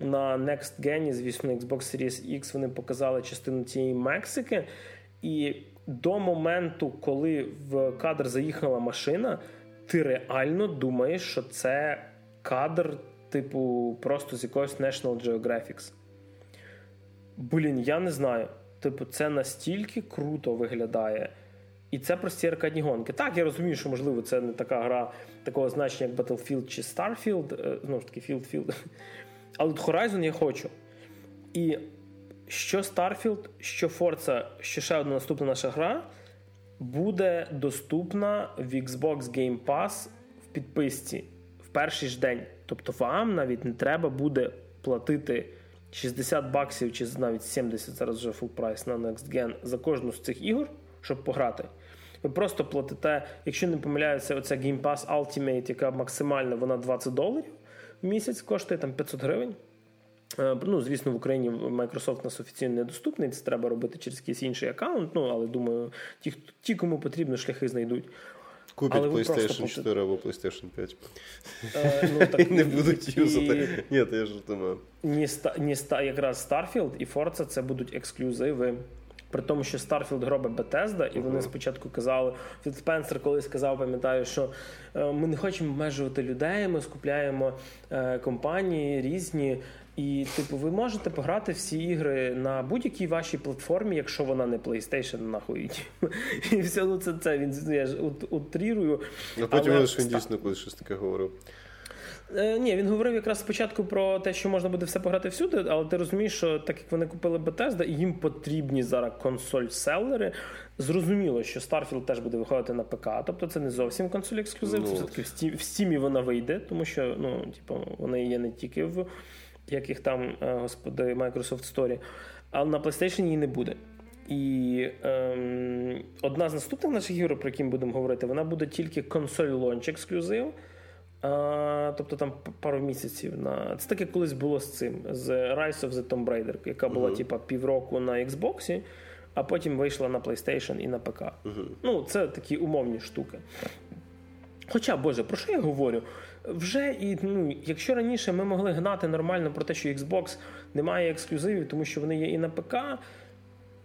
на Next Gen, звісно, Xbox Series X, вони показали частину цієї Мексики. І до моменту, коли в кадр заїхала машина, ти реально думаєш, що це кадр, типу, просто з якогось National Geographic. Блін, я не знаю. Типу, це настільки круто виглядає. І це прості аркадні гонки. Так, я розумію, що, можливо, це не така гра такого значення, як Battlefield чи Starfield, е, знову ж таки, Field Field. Але от Horizon я хочу. І що Starfield, що Forza, що ще одна наступна наша гра буде доступна в Xbox Game Pass в підписці в перший ж день. Тобто вам навіть не треба буде платити 60 баксів чи навіть 70 зараз вже full прайс на Next Gen за кожну з цих ігор, щоб пограти. Ви просто платите, якщо не помиляюся, оця Game Pass Ultimate, яка максимальна, вона 20 доларів в місяць, коштує там 500 гривень. Е, ну, Звісно, в Україні Microsoft нас офіційно недоступний, це треба робити через якийсь інший аккаунт. Ну, але думаю, ті, ті кому потрібно, шляхи знайдуть. Купять але PlayStation 4 або PlayStation 5. Е, ну, так, Не будуть юзати. Ні, я жартую. Ні, ні, якраз Starfield і Forza це будуть ексклюзиви. При тому, що Starfield робить Bethesda, і вони спочатку казали, Філ Спенсер колись сказав, пам'ятаю, що е, ми не хочемо обмежувати людей, ми скупляємо е, компанії різні. І, типу, ви можете пограти всі ігри на будь-якій вашій платформі, якщо вона не PlayStation, нахуй. І все ну це це він я ж утрірую. А потім але... він дійсно колись щось таке говорив. Е, Ні, він говорив якраз спочатку про те, що можна буде все пограти всюди, але ти розумієш, що так як вони купили Bethesda, і їм потрібні зараз консоль-селери. Зрозуміло, що Starfield теж буде виходити на ПК, тобто це не зовсім консоль ексклюзив, це ну, все-таки в Steam вона вийде, тому що ну, типу, вони є не тільки в яких там, е, господи, Microsoft Store, але на PlayStation її не буде. І ем, одна з наступних наших ігор, про які ми будемо говорити, вона буде тільки консоль лонч ексклюзив. А, Тобто там пару місяців на це таке колись було з цим з Rise of the Tomb Raider, яка була uh-huh. типа півроку на Xbox, а потім вийшла на PlayStation і на ПК. Uh-huh. Ну, це такі умовні штуки. Хоча, Боже, про що я говорю? Вже і ну, якщо раніше ми могли гнати нормально про те, що Xbox не має ексклюзивів, тому що вони є і на ПК.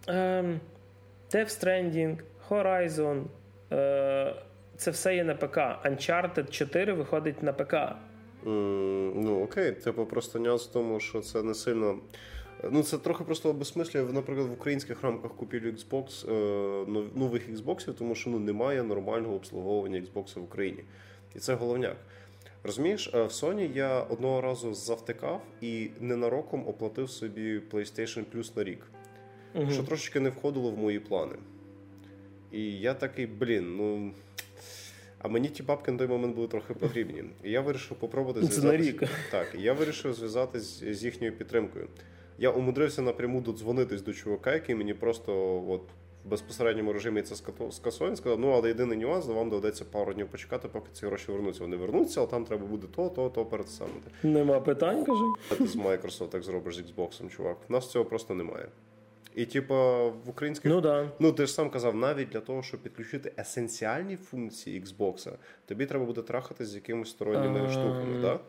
Ем, Death Stranding, Horizon. Е, це все є на ПК. Uncharted 4 виходить на ПК. Mm, ну окей, типу просто нюанс в тому, що це не сильно Ну, це трохи просто обесмислює, наприклад, в українських рамках купівлі Xbox е, нових Xbox, тому що ну, немає нормального обслуговування Xbox в Україні. І це головняк. Розумієш, е, в Sony я одного разу завтикав і ненароком оплатив собі PlayStation Plus на рік, угу. що трошечки не входило в мої плани. І я такий, блін, ну. А мені ті бабки на той момент були трохи потрібні. І я вирішив попробувати зв'язатися. Так, я вирішив зв'язатися з їхньою підтримкою. Я умудрився напряму додзвонитись до чувака, який мені просто от в безпосередньому режимі це скасує. Він сказав, ну але єдиний нюанс, вам доведеться пару днів почекати, поки ці гроші вернуться. Вони вернуться, але там треба буде то, то, то передсамити. Нема питань, кажи. Ти з Microsoft так зробиш з Xbox, чувак. У нас цього просто немає. І, типа, в українських ну, да. ну ти ж сам казав, навіть для того, щоб підключити есенціальні функції Xbox, тобі треба буде трахати з якимись сторонніми а... штуками, так?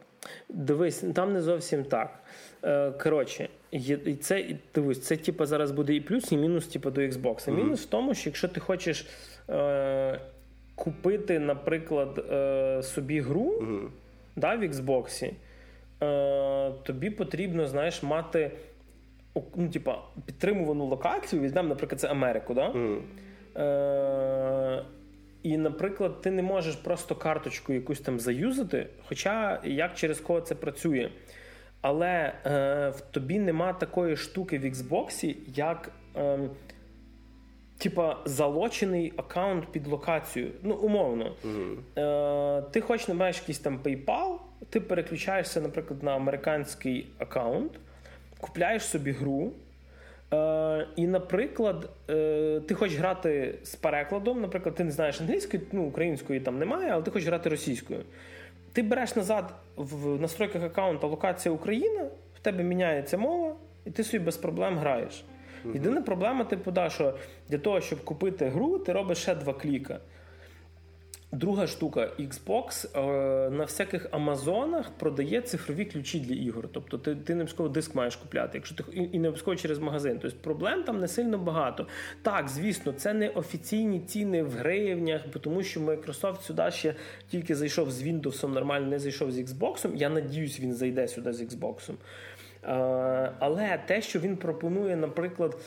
Дивись, там не зовсім так. Е, коротше, це дивись, це типу, зараз буде і плюс, і мінус типу, до Xbox. Mm-hmm. Мінус в тому, що якщо ти хочеш е, купити, наприклад, е, собі гру mm-hmm. да, в Xbox, е, тобі потрібно знаєш, мати ну, типа, підтримувану локацію, візьмемо, наприклад, це Америку. Да? Mm. Е, І, наприклад, ти не можеш просто карточку якусь там заюзати, хоча як через кого це працює. Але е, в тобі нема такої штуки в Xbox, як е, типа залочений аккаунт під локацію. Ну, умовно. Mm-hmm. Е, Ти хоч не маєш якийсь там PayPal, ти переключаєшся, наприклад, на американський аккаунт купляєш собі гру. Е, І, наприклад, е, ти хочеш грати з перекладом, наприклад, ти не знаєш англійської, ну, української там немає, але ти хочеш грати російською. Ти береш назад в настройках аккаунта локація Україна, в тебе міняється мова, і ти собі без проблем граєш. Єдина проблема, типу, да, що для того, щоб купити гру, ти робиш ще два кліка. Друга штука, Xbox е, на всяких Амазонах продає цифрові ключі для ігор. Тобто ти ти не обов'язково диск маєш купляти, якщо ти і не обов'язково через магазин. Тобто проблем там не сильно багато. Так, звісно, це не офіційні ціни в гривнях, бо тому що Microsoft сюди ще тільки зайшов з Windows, нормально не зайшов з Xbox. Я надіюсь, він зайде сюди з Xbox. Е, але те, що він пропонує, наприклад,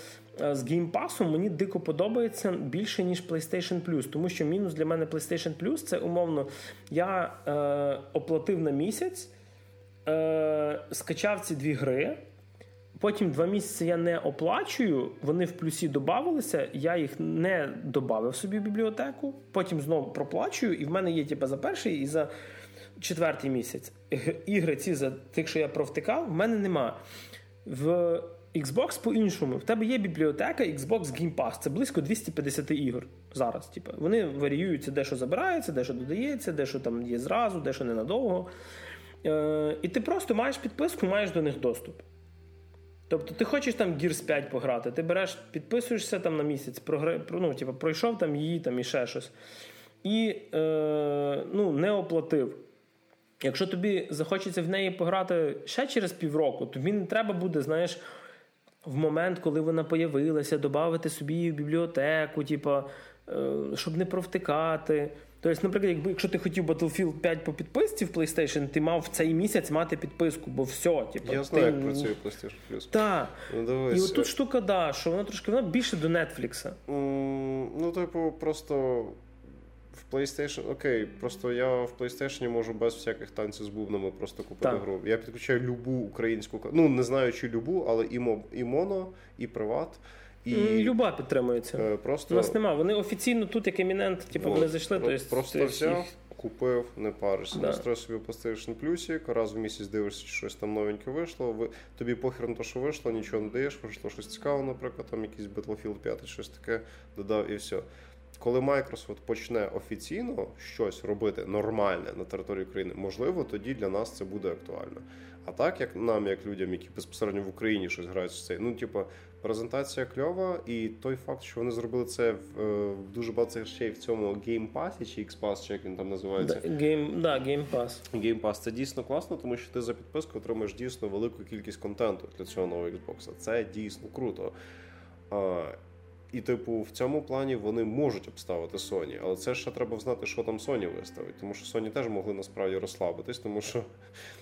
Е, з геймпасом мені дико подобається більше, ніж PlayStation Plus, тому що мінус для мене PlayStation Plus це умовно, я е, оплатив на місяць, скачав ці дві гри. Потім два місяці я не оплачую, вони в плюсі додавалися, я їх не додав собі в бібліотеку, потім знову проплачую, і в мене є типу, за перший і за четвертий місяць. Ігри ці за тих, що я провтикав, в мене нема. В Xbox по-іншому. В тебе є бібліотека Xbox Game Pass. Це близько 250 ігор зараз. Типу. Вони варіюються, де що забирається, де що додається, де що там є зразу, де що ненадовго. Е, І ти просто маєш підписку, маєш до них доступ. Тобто ти хочеш там Gears 5 пограти, ти береш, підписуєшся там на місяць, програ... ну, типу, пройшов там її там і ще щось. І е, ну, не оплатив. Якщо тобі захочеться в неї пограти ще через півроку, тобі не треба буде, знаєш, в момент, коли вона появилася, додати собі в бібліотеку, типу, щоб не провтикати. Тобто, наприклад, якби якщо ти хотів Battlefield 5 по підписці в PlayStation, ти мав в цей місяць мати підписку, бо все, типу, я знаю, ти... як працює PlayStation Plus. Так. Ну, І отут штука, да, що вона трошки вона більше до Netflix. Mm, ну, типу, просто в PlayStation, окей, просто я в PlayStation можу без всяких танців з бубнами просто купити так. гру. Я підключаю любу українську ну не знаю, чи любу, але і моб, і моно, і приват. І Люба підтримується. Е, просто... У нас нема. Вони офіційно тут, як емінент, типу, вони зайшли. Про, то просто взяв, купив, не паришся. Да. Настрой собі PlayStation Plus, раз в місяць дивишся, чи щось там новеньке вийшло. Ви, тобі похер на те, що вийшло, нічого не даєш, вийшло щось цікаве, наприклад, там якийсь Battlefield 5, щось таке додав і все коли Microsoft почне офіційно щось робити нормальне на території країни, можливо, тоді для нас це буде актуально. А так, як нам, як людям, які безпосередньо в Україні щось грають в цей, ну типу, презентація кльова, і той факт, що вони зробили це в, е, в дуже багато речей в цьому Game Pass, чи X-Pass, чи як він там називається. Game, да, Game Pass. Game Pass це дійсно класно, тому що ти за підписку отримаєш дійсно велику кількість контенту для цього нового Xbox. Це дійсно круто. І, типу, в цьому плані вони можуть обставити Sony, але це ще треба знати, що там Sony виставить, тому що Sony теж могли насправді розслабитись, тому що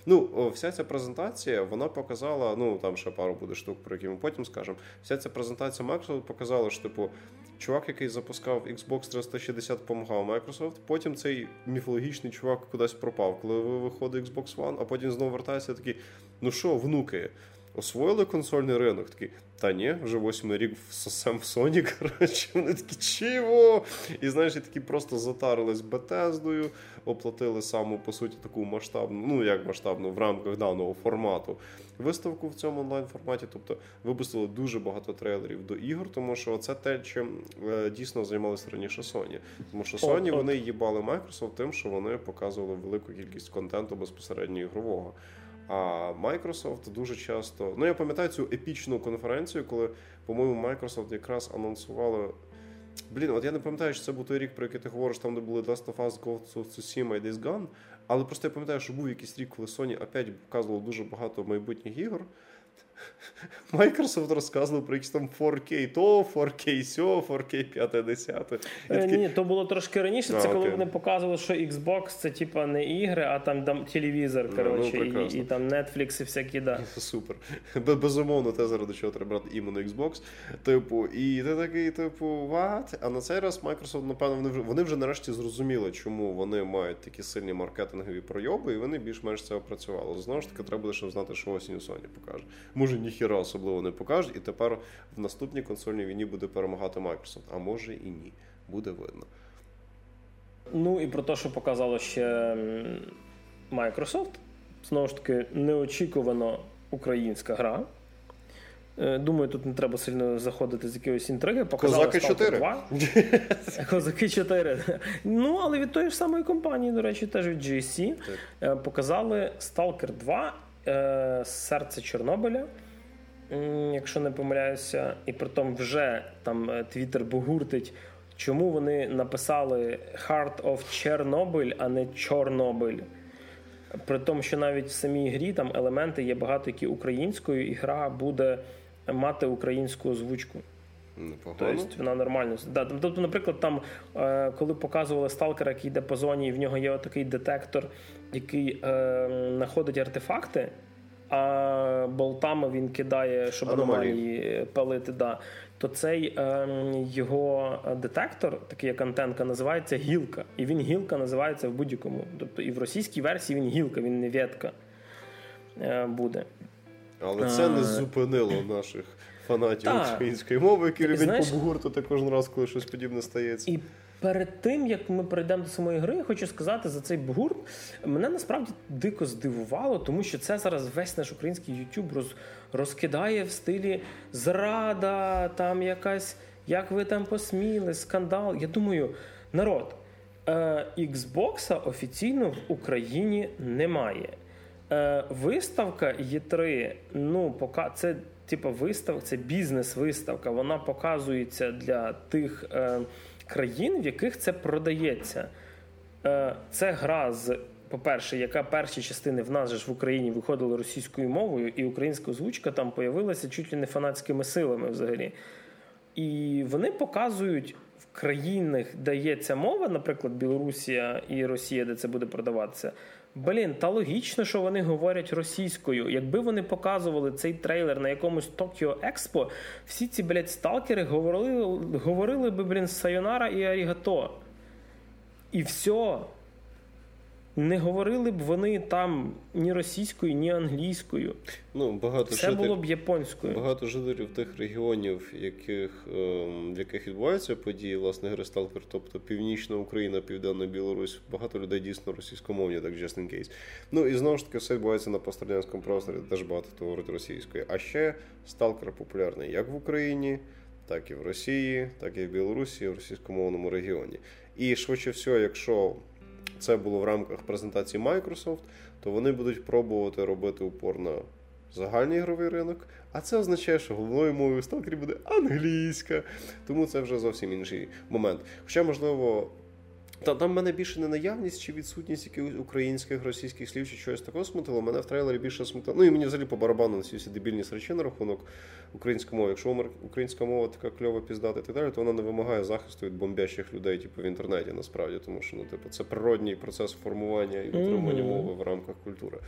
ну, вся ця презентація вона показала, ну там ще пару буде штук, про які ми потім скажемо. Вся ця презентація Microsoft показала, що типу. Чувак, який запускав Xbox 360, допомагав Microsoft. Потім цей міфологічний чувак кудись пропав, коли виходить Xbox One, а потім знову вертається такий: ну що, внуки, освоїли консольний ринок? Такий, та ні, вже восьмий рік сосем в Sony, коротше, вони такі чого? І знаєш, і такі просто затарились Бетездою, оплатили саму, по суті, таку масштабну, ну як масштабну, в рамках даного формату виставку в цьому онлайн-форматі. Тобто випустили дуже багато трейлерів до ігор, тому що це те, чим е, дійсно займалися раніше Sony. Тому що Sony вони їбали Microsoft тим, що вони показували велику кількість контенту безпосередньо ігрового. А Microsoft дуже часто. Ну я пам'ятаю цю епічну конференцію, коли, по-моєму, Microsoft якраз анонсували. Блін, от я не пам'ятаю, що це був той рік, про який ти говориш, там де були Last of Us, Ghost of Tsushima і Days Gone. Але просто я пам'ятаю, що був якийсь рік, коли Sony опять показувало дуже багато майбутніх ігор. Microsoft розказував про якісь там 4K то, 4K сьо, 4K 50. Е, ні, то було трошки раніше. Це а, коли окей. вони показували, що Xbox це типа не ігри, а там там телевізор, ну, коротше, ну, і, і там Netflix і всякі, да. Супер. Безумовно, те, заради чого треба брати іменно Xbox. Типу, і ти такий, типу, what? А на цей раз Microsoft, напевно, вони вже вони вже нарешті зрозуміли, чому вони мають такі сильні маркетингові пройоби, і вони більш-менш це опрацювали. Знову ж таки, треба ще знати, що осінь Sony покаже. Може, ніхіра особливо не покажуть, і тепер в наступній консольній війні буде перемагати Microsoft. А може і ні. Буде видно. Ну і про те, що показало ще Microsoft. Знову ж таки, неочікувано українська гра. Е, думаю, тут не треба сильно заходити з якоїсь інтриги. Показали Козаки 4. 2. Козаки 4. Ну, але від тої ж самої компанії, до речі, теж від GSC. Так. Е, показали Stalker 2 е, Серце Чорнобиля якщо не помиляюся, і притом вже там е, Твіттер бугуртить, чому вони написали Heart of Chernobyl, а не Чорнобиль. При тому, що навіть в самій грі там елементи є багато які українською, і гра буде мати українську озвучку. Тобто вона нормально. Да, Тобто, наприклад, там, е, коли показували сталкера, який йде по зоні, і в нього є такий детектор, який е, знаходить артефакти а болтами він кидає, щоб аномалії палити. Да. То цей е, його детектор, такий як антенка, називається гілка. І він гілка називається в будь-якому. Тобто і в російській версії він гілка, він не ветка е, буде. Але це не зупинило наших фанатів української мови, які люблять побугуртати кожен раз, коли щось подібне стається. І Перед тим як ми перейдемо до самої гри, я хочу сказати за цей гурт. Мене насправді дико здивувало, тому що це зараз весь наш український YouTube роз, розкидає в стилі зрада, там якась, як ви там посміли, скандал. Я думаю, народ е, Xbox офіційно в Україні немає. Е, Виставка Є3, ну, пока це типу виставка, це бізнес-виставка. Вона показується для тих. Е, країн, в яких це продається. Е, це гра з, по-перше, яка перші частини в нас же ж в Україні виходили російською мовою, і українська озвучка там появилася чуть ли не фанатськими силами взагалі. І вони показують в країнах, де є ця мова, наприклад, Білорусія і Росія, де це буде продаватися. Блін, та логічно, що вони говорять російською. Якби вони показували цей трейлер на якомусь Токіо Експо, всі ці, блядь, сталкери говорили говорили би, блін, Сайонара і Арігато. І все не говорили б вони там ні російською, ні англійською. Ну, багато Все житель... було б японською. Багато жителів тих регіонів, яких, ем, в яких відбуваються події, власне, гри Сталкер, тобто Північна Україна, Південна Білорусь, багато людей дійсно російськомовні, так just in case. Ну і знову ж таки, все відбувається на пострадянському просторі, теж багато хто говорить російською. А ще Сталкер популярний як в Україні. Так і в Росії, так і в Білорусі, і в російськомовному регіоні. І швидше всього, якщо це було в рамках презентації Microsoft, то вони будуть пробувати робити упор на загальний ігровий ринок. А це означає, що головною мовою сталкері буде англійська. Тому це вже зовсім інший момент. Хоча, можливо, Та там мене більше не наявність чи відсутність якихось українських російських слів чи чогось такого смутило. Мене в трейлері більше смутило. Ну і мені взагалі по барабану на всі дебільні речі на рахунок української мови. Якщо українська мова така кльова піздата і так далі, то вона не вимагає захисту від бомбящих людей, типу в інтернеті, насправді, тому що ну, типу, це природній процес формування і утримання mm-hmm. мови в рамках культури.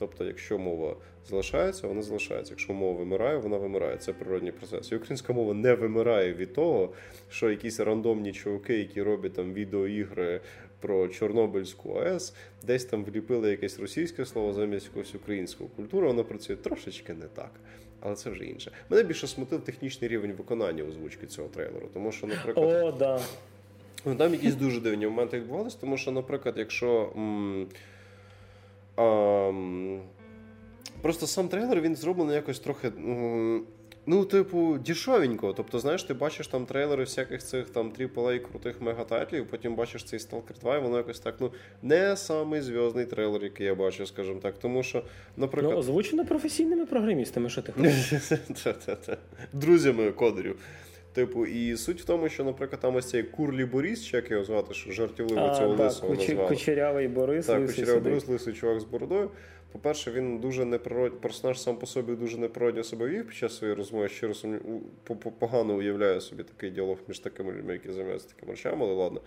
Тобто, якщо мова залишається, вона залишається. Якщо мова вимирає, вона вимирає. Це природній процес. І українська мова не вимирає від того, що якісь рандомні чуваки, які роблять там відеоігри про Чорнобильську АЕС, десь там вліпили якесь російське слово замість якогось українського культури, воно працює трошечки не так. Але це вже інше. Мене більше смутив технічний рівень виконання озвучки цього трейлеру. Тому що, наприклад, О, да. Ну, там якісь дуже дивні моменти відбувалися, тому що, наприклад, якщо. М- а, Просто сам трейлер він зроблений якось трохи. Ну, типу, дішовенько. Тобто, знаєш, ти бачиш там трейлери всяких цих там AAA крутих мегатайтлів, потім бачиш цей Stalker 2, і воно якось так, ну, не самий зв'язний трейлер, який я бачу, скажімо так. Тому що, наприклад. Ну, озвучено професійними програмістами, що ти хочеш. Друзями кодерів. Типу, і суть в тому, що, наприклад, там ось цей Курлі Борис, чи як його звати, що жартівливо цього так, лисого куч... назвали. Кучерявий Борис. Так, кучерявий Борис, лисий чувак з бородою. По-перше, він дуже неприродний, персонаж сам по собі дуже неприродньо себе вів під час своєї розмови. Щиро погано уявляю собі такий діалог між такими людьми, які займаються такими речами, але ладно.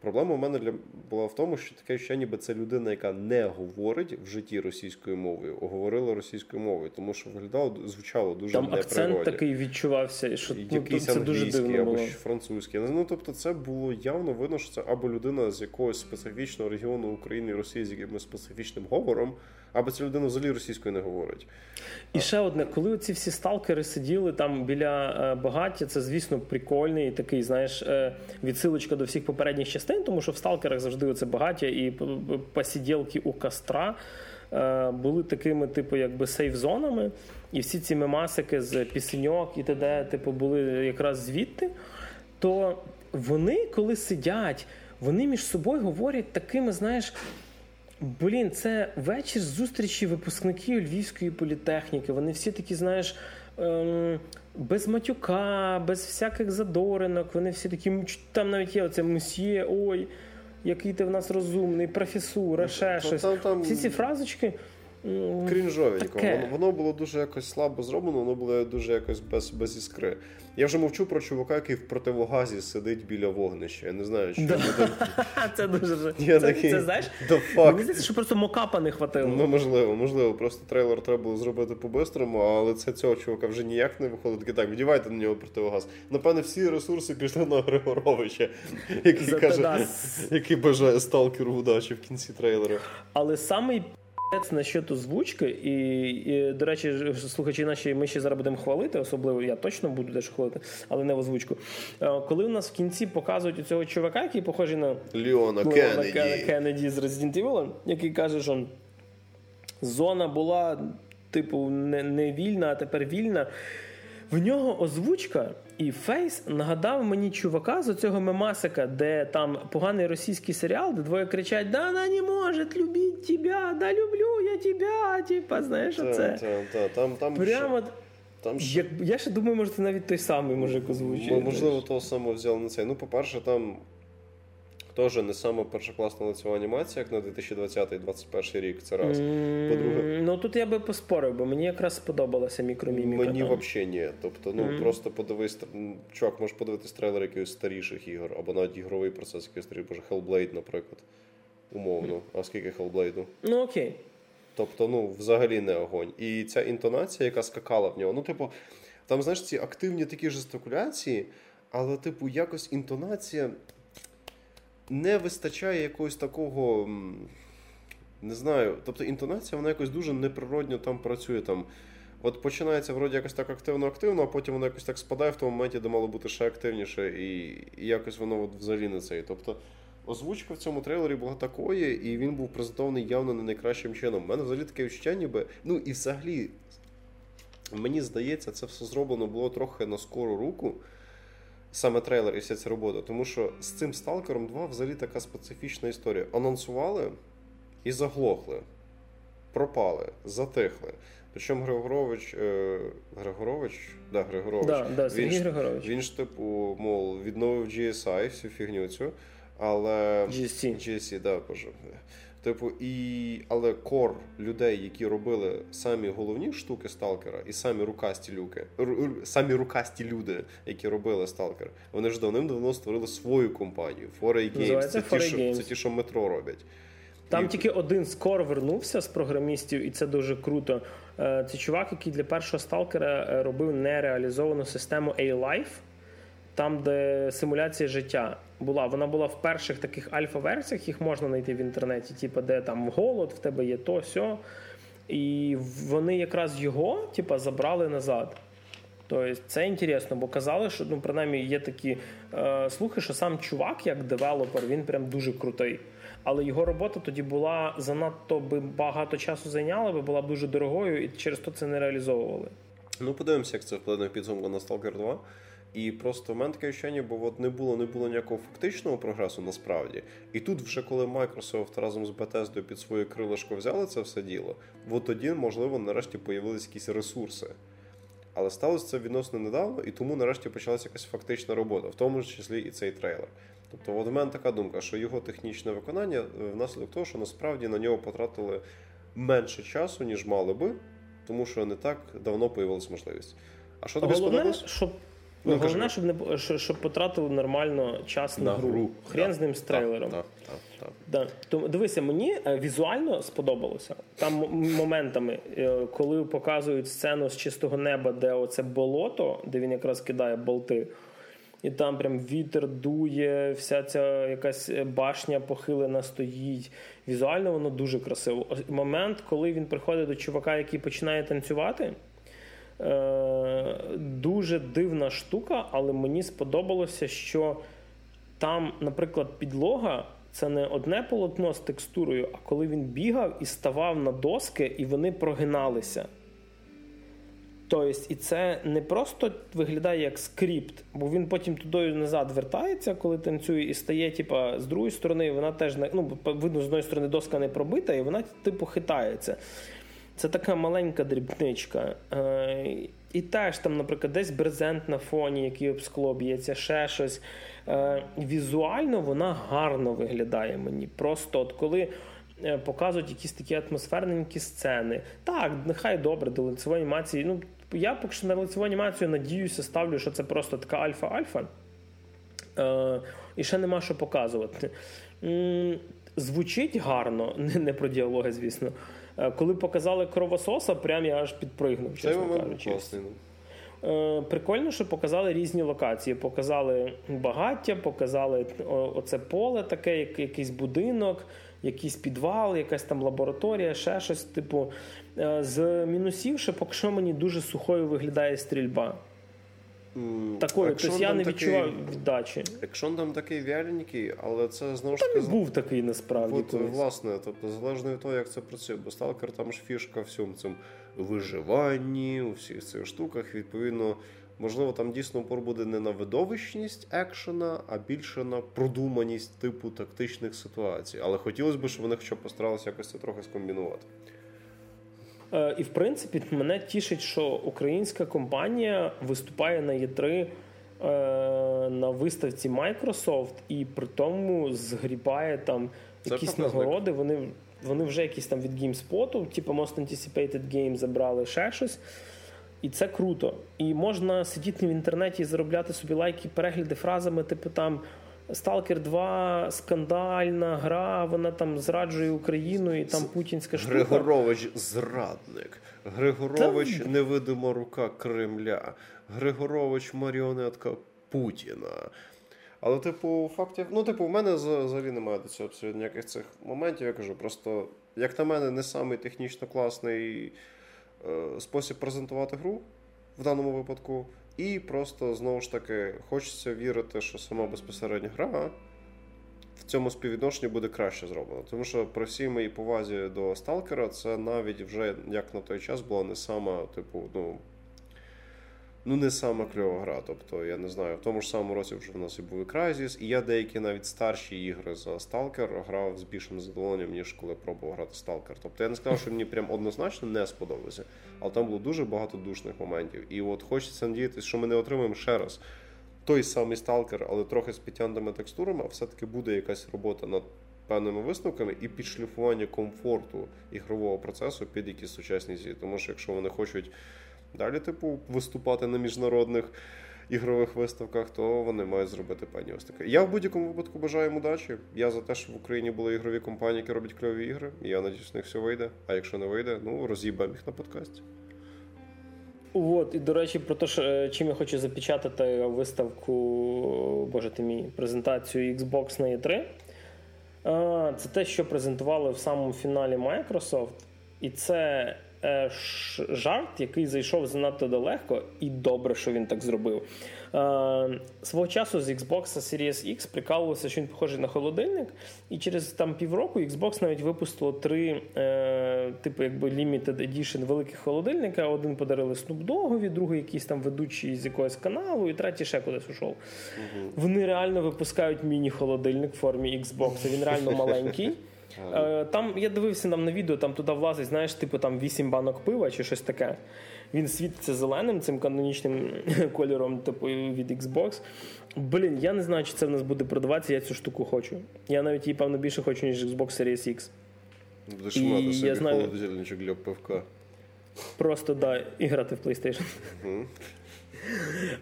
Проблема у мене для була в тому, що таке ще ніби це людина, яка не говорить в житті російською мовою, говорила російською мовою, тому що виглядало звучало дуже Там акцент такий відчувався, що ну, якийсь це дуже дивно або було. французький. Ну тобто, це було явно видно, що це або людина з якогось специфічного регіону України і Росії з якимось специфічним говором, або ця людина взагалі російською не говорить. І ще одне, коли ці всі сталкери сиділи там біля е, багаття, це звісно прикольний такий, знаєш, е, відсилочка до всіх попередніх частин, тому що в сталкерах завжди це багаття і посіділки у костра. Е, були такими, типу, якби сейф-зонами, і всі ці мемасики з пісеньок і т.д., типу, були якраз звідти. То вони, коли сидять, вони між собою говорять такими, знаєш, Блін, це вечір зустрічі випускників Львівської політехніки. Вони всі такі, знаєш, ем, без матюка, без всяких задоринок. Вони всі такі, там навіть є оце мусьє, ой, який ти в нас розумний, професура, ще щось. Всі ці фразочки. Крінжовенько. Воно, воно було дуже якось слабо зроблено, воно було дуже якось без без іскри. Я вже мовчу про чувака, який в противогазі сидить біля вогнища. Я не знаю, що да. це дуже Я це, такий, це знаєш. Мені здається, що просто мокапа не хватило. Ну можливо, можливо. Просто трейлер треба було зробити по-бистрому, але це цього чувака вже ніяк не виходить. Такий, так, вдівайте на нього противогаз. Напевне, всі ресурси пішли на Григоровича, який каже, який бажає сталкеру удачі в кінці трейлера. Але самий Насчет озвучки, і, і, до речі, слухачі наші, ми ще зараз будемо хвалити, особливо я точно буду теж хвалити, але не в озвучку. Е, коли у нас в кінці показують цього чувака, який похожий на Леона Кеннеді. Кеннеді з Resident Evil, який каже, що зона була, типу, не, не вільна, а тепер вільна. В нього озвучка і Фейс нагадав мені чувака з оцього мемасика, де там поганий російський серіал, де двоє кричать: Да вона не може любити тебе, да люблю я тебе. Типа, знаєш, оце. Там, там Прямо. Там ще... я, я ще думаю, може, це навіть той самий мужик озвучує. Можливо, того самого взяли на цей. Ну, по-перше, там Теж не саме першокласна лицева анімація, як на 2020-2021 рік. Це раз. По-друге, ну тут я би поспорив, бо мені якраз сподобалася мікроміміка. Мені взагалі ні. Тобто, ну mm. просто подивись, чувак, можеш подивитись трейлер якихось старіших ігор, або навіть ігровий процес якийсь старий, боже, Hellblade, наприклад. Умовно. А скільки Hellblade? Ну окей. Тобто, ну, взагалі не огонь. І ця інтонація, яка скакала в нього, ну, типу, там, знаєш, ці активні такі жестикуляції, але, типу, якось інтонація не вистачає якогось такого. Не знаю, тобто інтонація, вона якось дуже неприродньо там працює. там. От починається вроді якось так активно-активно, а потім воно якось так спадає в тому моменті, де мало бути ще активніше, і і якось воно от взагалі не цей. Тобто озвучка в цьому трейлері була такої, і він був презентований явно не найкращим чином. У мене взагалі таке відчуття, ніби. Ну і взагалі, мені здається, це все зроблено було трохи на скору руку саме трейлер і вся ця робота. Тому що з цим Сталкером 2 взагалі така специфічна історія. Анонсували і заглохли, пропали, затихли. Причому Григорович, е, Григорович, да, Григорович, да, да, він, ж, Григорович. він ж типу, мов, відновив GSI, всю фігню цю. Але GSC. GSC, да, боже. Типу, і але кор людей, які робили самі головні штуки сталкера, і самі рукасті люки, самі рукасті люди, які робили сталкер, вони ж давним-давно створили свою компанію. Foray Games. Це, ті, що, це ті, що метро роблять. Там і... тільки один скор вернувся з програмістів, і це дуже круто. Е, це чувак, який для першого сталкера е, робив нереалізовану систему A-Life, там, де симуляція життя була. Вона була в перших таких альфа-версіях, їх можна знайти в інтернеті, типу, де там голод, в тебе є то, сьо. І вони якраз його типу, забрали назад. Тобто це інтересно, бо казали, що ну, принаймні є такі е, слухи, що сам чувак, як девелопер, він прям дуже крутий. Але його робота тоді була занадто би багато часу зайняла, би була б дуже дорогою, і через то це не реалізовували. Ну, подивимося, як це вплине підсумку на Stalker 2. І просто в мене таке ощущення, бо от не було не було ніякого фактичного прогресу насправді. І тут, вже коли Microsoft разом з Bethesda під своє крилишко взяли це все діло, от тоді, можливо, нарешті появились якісь ресурси. Але сталося це відносно недавно, і тому нарешті почалася якась фактична робота, в тому числі і цей трейлер. Тобто, от у мене така думка, що його технічне виконання е, внаслідок того, що насправді на нього потратили менше часу, ніж мали би, тому що не так давно появилась можливість. А що тобі сподобалось? щоб Ну, Головне, щоб не щоб, щоб потратили нормально час на, на гру. гру. Хрен да. з ним з трейлером. Так, так, да. Тому дивися, мені е, візуально сподобалося. Там моментами, е, коли показують сцену з чистого неба, де оце болото, де він якраз кидає болти. І там прям вітер дує, вся ця якась башня похилена стоїть. Візуально воно дуже красиво. Момент, коли він приходить до чувака, який починає танцювати. Е, дуже дивна штука, але мені сподобалося, що там, наприклад, підлога це не одне полотно з текстурою, а коли він бігав і ставав на доски, і вони прогиналися. Тобто, і це не просто виглядає як скрипт, бо він потім туди назад вертається, коли танцює, і стає, типа, з другої сторони, вона теж ну, видно, з одної сторони доска не пробита, і вона, типу, хитається. Це така маленька дрібничка. Е, і теж там, наприклад, десь брезент на фоні, який об б'ється, ще щось. Е, візуально вона гарно виглядає мені. Просто от коли. Е, показують якісь такі атмосферненькі сцени. Так, нехай добре, до лицевої анімації. Ну, я поки що на лицеву анімацію надіюся, ставлю, що це просто така альфа-альфа. Е, І ще нема що показувати. М- звучить гарно, не про діалоги, звісно. Е, коли показали кровососа, прям я аж підпригнув. чесно кажучи. Класний. Е, прикольно, що показали різні локації. Показали багаття, показали оце поле, таке, якийсь будинок, якийсь підвал, якась там лабораторія, ще щось. Типу, е, з мінусів, що поки що мені дуже сухою виглядає стрільба. Такою, тобто я не відчував віддачі. Екшон там такий вяленький, але це знову ж таки. був такий насправді. От, власне, тобто, залежно від того, як це працює, бо сталкер там ж фішка всьому цьому виживанні, у всіх цих штуках. Відповідно, можливо, там дійсно упор буде не на видовищність екшена, а більше на продуманість типу тактичних ситуацій. Але хотілося б, щоб вони хоча б постаралися якось це трохи скомбінувати. Е, і в принципі мене тішить, що українська компанія виступає на Є3 е, на виставці Microsoft і при тому згрібає там Це якісь нагороди. Вони вони вже якісь там від GameSpot, типу Most Anticipated Game забрали ще щось. І це круто. І можна сидіти в інтернеті і заробляти собі лайки, перегляди фразами, типу там. Сталкер 2 скандальна гра, вона там зраджує Україну і там путінська штука. Григорович зрадник. Григорович Та... невидима рука Кремля. Григорович маріонетка Путіна. Але, типу, фактів, ну, типу, в мене взагалі немає до цього абсолютно ніяких цих моментів. Я кажу, просто, як на мене, не самий технічно класний е, спосіб презентувати гру в даному випадку. І просто знову ж таки хочеться вірити, що сама безпосередня гра в цьому співвідношенні буде краще зроблена. Тому що при всій моїй повазі до Сталкера, це навіть вже як на той час була не сама, типу, ну ну не сама кльова гра. Тобто, я не знаю, в тому ж самому році вже в нас і був і Crysis, і я деякі навіть старші ігри за Stalker грав з більшим задоволенням, ніж коли пробував грати Stalker. Тобто я не сказав, що мені прям однозначно не сподобалося, але там було дуже багато душних моментів. І от хочеться надіятися, що ми не отримаємо ще раз той самий сталкер, але трохи з підтягнутими текстурами, а все-таки буде якась робота над певними висновками і підшліфування комфорту ігрового процесу під якісь сучасні зі. Тому що якщо вони хочуть далі, типу, виступати на міжнародних ігрових виставках, то вони мають зробити певні ось. Я в будь-якому випадку бажаю їм удачі. Я за те, щоб в Україні були ігрові компанії, які роблять кльові ігри. І я надіюсь, у них все вийде. А якщо не вийде, ну роз'їбемо їх на подкасті. От, і до речі, про те, е, чим я хочу запечатати виставку, боже ти мій, презентацію Xbox на E3. Це те, що презентували в самому фіналі Microsoft. І це Е, жарт, який зайшов занадто далеко, і добре, що він так зробив. Е, свого часу з Xbox Series X прикалувалося, що він похожий на холодильник, і через там півроку Xbox навіть випустило три е, типу якби limited edition великих холодильника. Один подарили Snoop Dogg'ові, другий якийсь там ведучий з якогось каналу, і третій ще кудись ушов. Угу. Вони реально випускають міні-холодильник в формі Xbox. Він реально маленький. Е, там я дивився нам на відео, там туди влазить, знаєш, типу там 8 банок пива чи щось таке. Він світиться зеленим цим канонічним кольором, типу від Xbox. Блін, я не знаю, чи це в нас буде продаватися, я цю штуку хочу. Я навіть її, певно, більше хочу, ніж Xbox Series X. Будеш мати собі знаю... холодильничок для пивка. Просто да, і грати в PlayStation.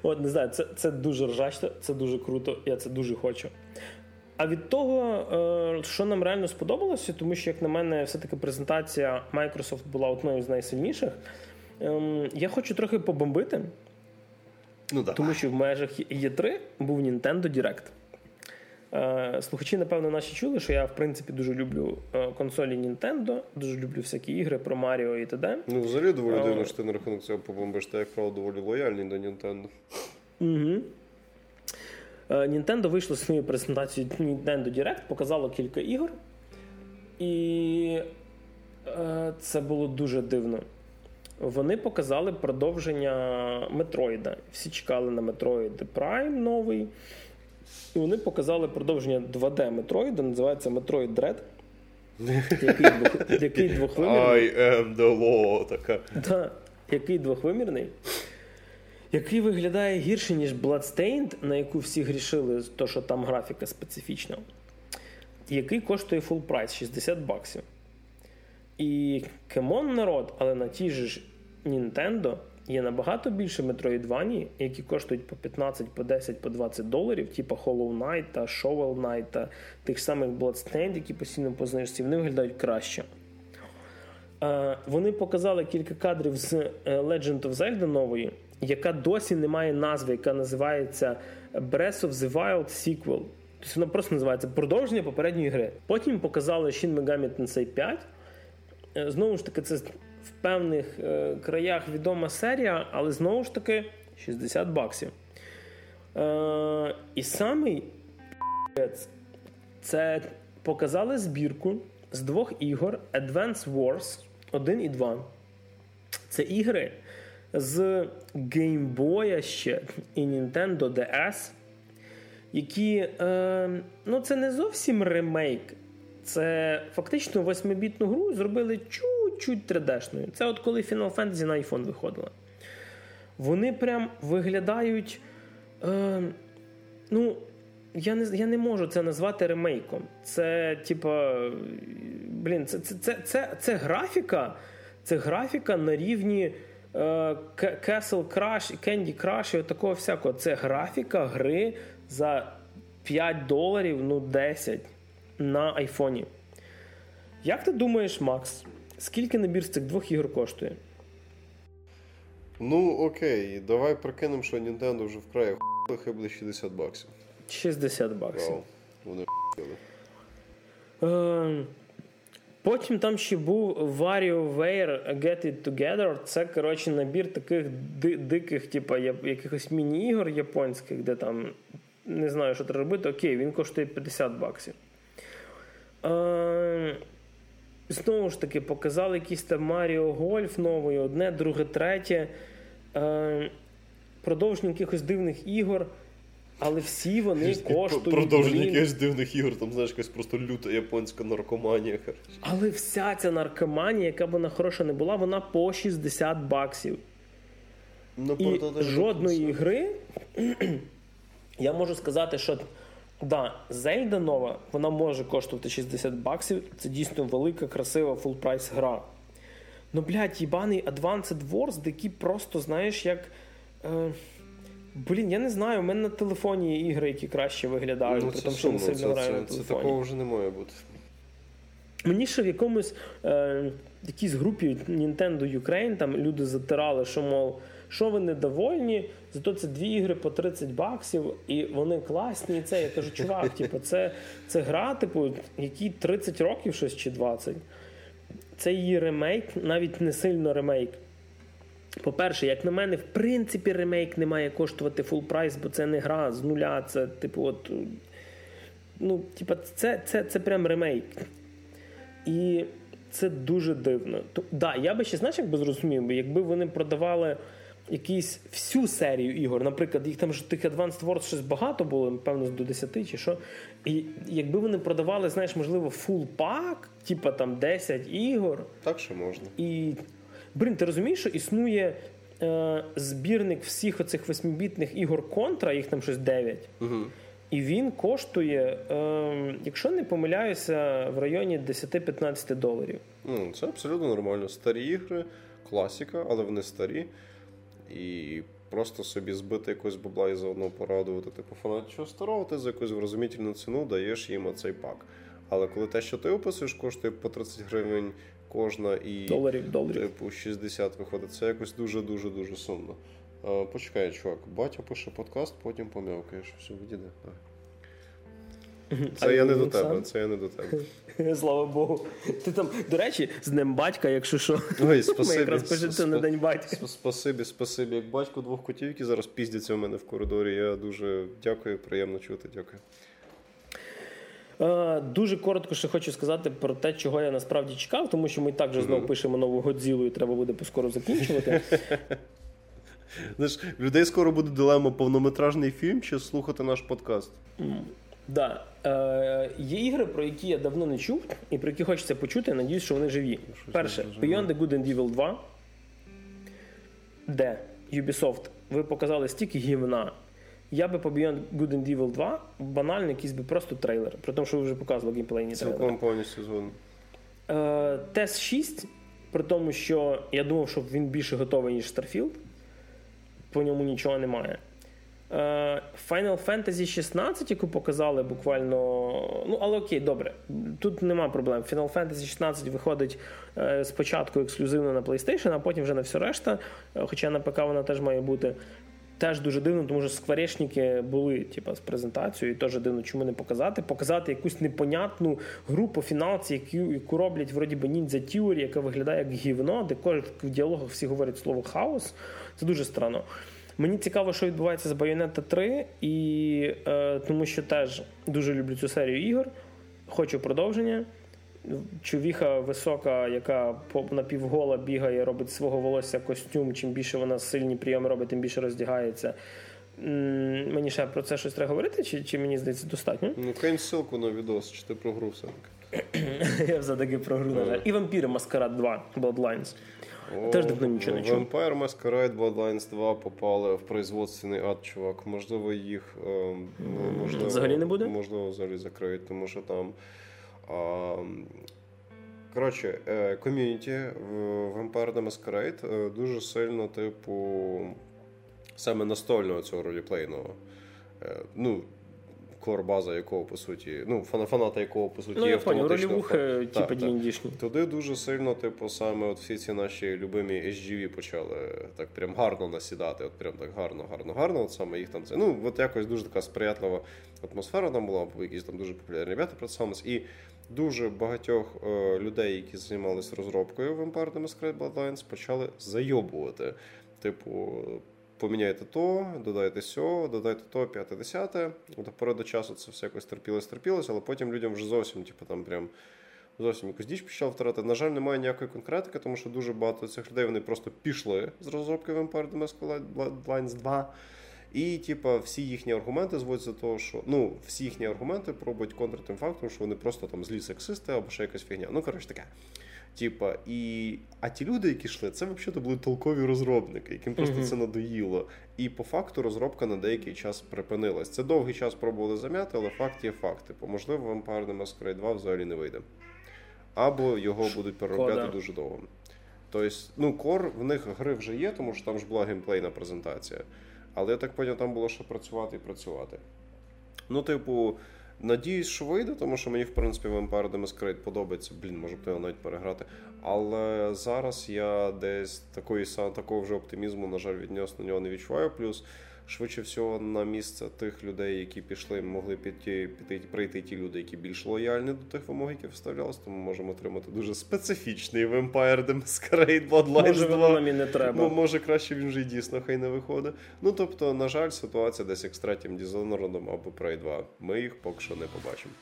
От, не знаю, це це дуже ржачно, це дуже круто, я це дуже хочу. А від того, е, що нам реально сподобалося, тому що, як на мене, все-таки презентація Microsoft була одною з найсильніших. Ем, я хочу трохи побомбити, ну, да. тому що в межах Є3 був Nintendo Direct. Е, слухачі, напевно, наші чули, що я в принципі дуже люблю е, консолі Nintendo, дуже люблю всякі ігри про Маріо і т.д. Ну, взагалі доволі дивно, що ти на рахунок цього побомбиш, ти, як правило, доволі лояльний до Nintendo. Угу. Е, Nintendo вийшло з своєю презентацією Nintendo Direct, показало кілька ігор, і е, це було дуже дивно. Вони показали продовження Метроїда. Всі чекали на Metroid Prime новий. І вони показали продовження 2D Метроїда, називається Metroid Dread. Який, який двохвимірний. I am the law, така. Да, який двохвимірний який виглядає гірше, ніж Bloodstained, на яку всі грішили, то що там графіка специфічна, який коштує full прайс 60 баксів. І кемон народ, але на тій ж Nintendo є набагато більше Metroidvania, які коштують по 15, по 10, по 20 доларів, типу Hollow Knight, та Shovel Knight, та тих самих Bloodstained, які постійно по знижці, вони виглядають краще. Вони показали кілька кадрів з е, Legend of Zelda нової, яка досі не має назви, яка називається Breath of the Wild Sequel. Тобто вона просто називається продовження попередньої гри. Потім показали Shin Megami Tensei 5. Е, знову ж таки, це в певних е, краях відома серія, але знову ж таки 60 баксів. Е, І самий це показали збірку з двох ігор Advance Wars 1 і 2. Це ігри, з Game Boy ще і Nintendo DS, які е, ну це не зовсім ремейк. Це фактично 8-бітну гру зробили чуть-чуть 3D-шною. Це от коли Final Fantasy на iPhone виходила. Вони прям виглядають. Е, ну, я не я не можу це назвати ремейком. Це, типа, блін, це, це, це, це, це графіка, це графіка на рівні. Е, Castle Crush і Candy Crush і такого всякого. Це графіка гри за 5 доларів, ну 10 на айфоні. Як ти думаєш, Макс, скільки набір з цих двох ігор коштує? Ну, окей, давай прикинемо, що Nintendo вже вкрає хуй, хай буде 60 баксів. 60 баксів. Вау, вони Е, Потім там ще був WarioWare Get It Together. Це, коротше, набір таких диких, типу, якихось міні-ігор японських, де там не знаю, що треба робити. Окей, він коштує 50 баксів. Е, Знову ж таки, показали якийсь там Маріо Гольф новий, одне, друге, третє. Е, Продовження якихось дивних ігор. Але всі вони коштують. Продовження якихось дивних ігор, там знаєш, якась просто люта японська наркоманія. Але вся ця наркоманія, яка б вона хороша не була, вона по 60 баксів. Ну, І жодної гри Я можу сказати, що да, Зельда нова, вона може коштувати 60 баксів. Це дійсно велика, красива full price гра. Ну, блядь, їбаний Advanced Wars, який просто, знаєш, як. Е, Блін, я не знаю, у мене на телефоні є ігри, які краще виглядають, ну, при тому, що не сильно граю на телефоні. Це такого вже не має бути. Мені ще в якомусь е, якійсь групі Nintendo Ukraine там люди затирали, що, мов, що ви недовольні, зато це дві ігри по 30 баксів, і вони класні. І це я кажу, чувак, типу, це це гра, типу, якій 30 років щось чи 20. Це її ремейк, навіть не сильно ремейк. По-перше, як на мене, в принципі, ремейк не має коштувати full price, бо це не гра з нуля. Це, типу, от. Ну, типу, це, це, це прям ремейк. І це дуже дивно. То, да, Я би ще знаєш, як би зрозумів, якби вони продавали якісь всю серію ігор, наприклад, їх там ж тих Advanced Wars щось багато було, напевно, до 10 чи що. І якби вони продавали, знаєш, можливо, full pack, типа там 10 ігор. Так що можна. І Блін, ти розумієш, що існує е, збірник всіх оцих восьмібітних ігор контра, їх там щось 9. Угу. І він коштує, е, якщо не помиляюся, в районі 10-15 доларів. Ну, Це абсолютно нормально. Старі ігри, класіка, але вони старі. І просто собі збити якось бабла і заодно порадувати, типу, фанатичого старого, ти за якусь врозумітельну ціну даєш їм оцей пак. Але коли те, що ти описуєш, коштує по 30 гривень кожна і доларів, доларів. типу 60 виходить. Це якось дуже-дуже дуже сумно. А, Почекай, чувак, батя пише подкаст, потім пом'явкаєш. Все, відійде. Це а я не до тебе, сам? це я не до тебе. Слава Богу. Ти там, до речі, з Днем батька, якщо що. Ой, спасибі. Ми якраз пишете на День батька. Спасибі, спасибі. Як батько двох котів, які зараз піздяться у мене в коридорі. Я дуже дякую, приємно чути. Дякую. Е, дуже коротко ще хочу сказати про те, чого я насправді чекав, тому що ми також mm-hmm. знову пишемо нову Годзілу і треба буде поскоро закінчувати. Знаєш, людей скоро буде дилема повнометражний фільм чи слухати наш подкаст. Да. Е, Є ігри, про які я давно не чув, і про які хочеться почути. Я надіюсь, що вони живі. Щось Перше, Beyond the Good and Evil 2. Де Ubisoft, ви показали стільки гівна я би по Beyond Good and Evil 2 банально якийсь би просто трейлер. При тому, що ви вже показували геймплейні трейлери. Цілком повністю згоден. Е, Тес 6, при тому, що я думав, що він більше готовий, ніж Starfield. По ньому нічого немає. Е, Final Fantasy 16, яку показали буквально. Ну, але окей, добре. Тут нема проблем. Final Fantasy 16 виходить е, спочатку ексклюзивно на PlayStation, а потім вже на все решта. Хоча на ПК вона теж має бути. Теж дуже дивно, тому що скворечники були типу, з презентацією, і теж дивно, чому не показати. Показати якусь непонятну гру по фіналці, яку яку роблять вроді би ніндзя Тіорі, яка виглядає як гівно, де в діалогах всі говорять слово хаос. Це дуже странно. Мені цікаво, що відбувається з Bayonetta 3, і е, тому що теж дуже люблю цю серію ігор. Хочу продовження човіха висока, яка напівгола бігає, робить свого волосся костюм. Чим більше вона сильні прийоми робить, тим більше роздягається. Мені ще про це щось треба говорити, чи чи мені здається достатньо? Ну, кинь ссылку на відос, чи ти про гру все-таки. Я все-таки про гру, на жаль. І вампіри Маскарад 2 Bloodlines. О, Теж давно нічого не чув. Vampire Masquerade Bloodlines 2 попали в производственний ад, чувак. Можливо, їх е, можливо, взагалі не буде? Можливо, взагалі закриють, тому що там. Коротше, е, ком'юніті в Vampire the Masquerade е, дуже сильно, типу, саме настольного цього роліплейного. Е, ну, кор-база якого, по суті, ну, фаната якого, по суті, ну, є автоматично. ролівухи, типу діндішні. Туди дуже сильно, типу, саме от всі ці наші любимі SGV почали так прям гарно насідати. От прям так гарно, гарно, гарно. От саме їх там це. Ну, от якось дуже така сприятлива атмосфера там була, якісь там дуже популярні ребята. І дуже багатьох е, людей, які займалися розробкою Vampire The Masquerade Bloodlines, почали зайобувати. Типу, поміняйте то, додайте сьо, додайте то, п'яте, десяте. До до часу це все якось терпілось, терпілось, але потім людям вже зовсім, типу, там прям. Зовсім якусь діч почав втратити. На жаль, немає ніякої конкретики, тому що дуже багато цих людей вони просто пішли з розробки Vampire The Masquerade Bloodlines 2. І, типа, всі їхні аргументи зводяться до того, що ну, всі їхні аргументи пробують контрити тим фактом, що вони просто там злі сексисти або ще якась фігня. Ну, коротше таке. Типа, і... А ті люди, які йшли, це взагалі були толкові розробники, яким просто uh-huh. це надоїло. І по факту розробка на деякий час припинилась. Це довгий час пробували зам'яти, але факт є факт. Типу, можливо, Vampire the Masquerade 2 взагалі не вийде. Або його будуть переробляти дуже довго. Тобто, ну, кор в них гри вже є, тому що там ж була геймплейна презентація. Але я так поняв, там було ще працювати і працювати. Ну, типу, надіюсь, що вийде, тому що мені, в принципі, Vampire the Masquerade подобається. Блін, може б його навіть переграти. Але зараз я десь такої, такого вже оптимізму, на жаль, віднес на нього не відчуваю. Плюс швидше всього на місце тих людей, які пішли, могли піти, піти прийти ті люди, які більш лояльні до тих вимог, які вставлялися, тому ми можемо отримати дуже специфічний Vampire the Masquerade Bloodlines Може, 2. Може, не треба. може, краще він вже і дійсно хай не виходить. Ну тобто, на жаль, ситуація десь як з третім Dishonored або Prey 2. Ми їх поки що не побачимо.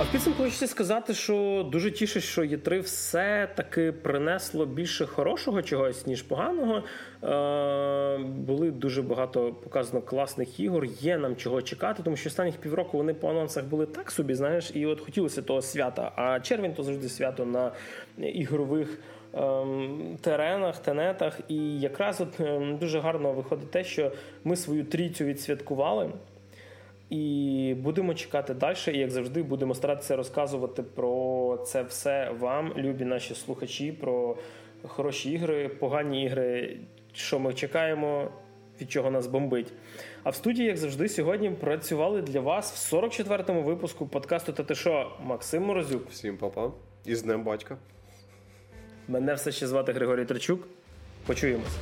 А в підсумку хочеться сказати, що дуже тішить, що Є3 все-таки принесло більше хорошого чогось, ніж поганого. Е, Були дуже багато показано класних ігор. Є нам чого чекати, тому що останніх півроку вони по анонсах були так собі, знаєш, і от хотілося того свята. А червень то завжди свято на ігрових. Ем, теренах, тенетах, і якраз от ем, дуже гарно виходить те, що ми свою трійцю відсвяткували. І будемо чекати далі. І як завжди, будемо старатися розказувати про це все вам, любі наші слухачі, про хороші ігри, погані ігри, що ми чекаємо, від чого нас бомбить. А в студії, як завжди, сьогодні працювали для вас в 44-му випуску подкасту «Та ти що?» Максим Морозюк. Всім папа. І з Днем батька. Мене все ще звати Григорій Трачук. Почуємось.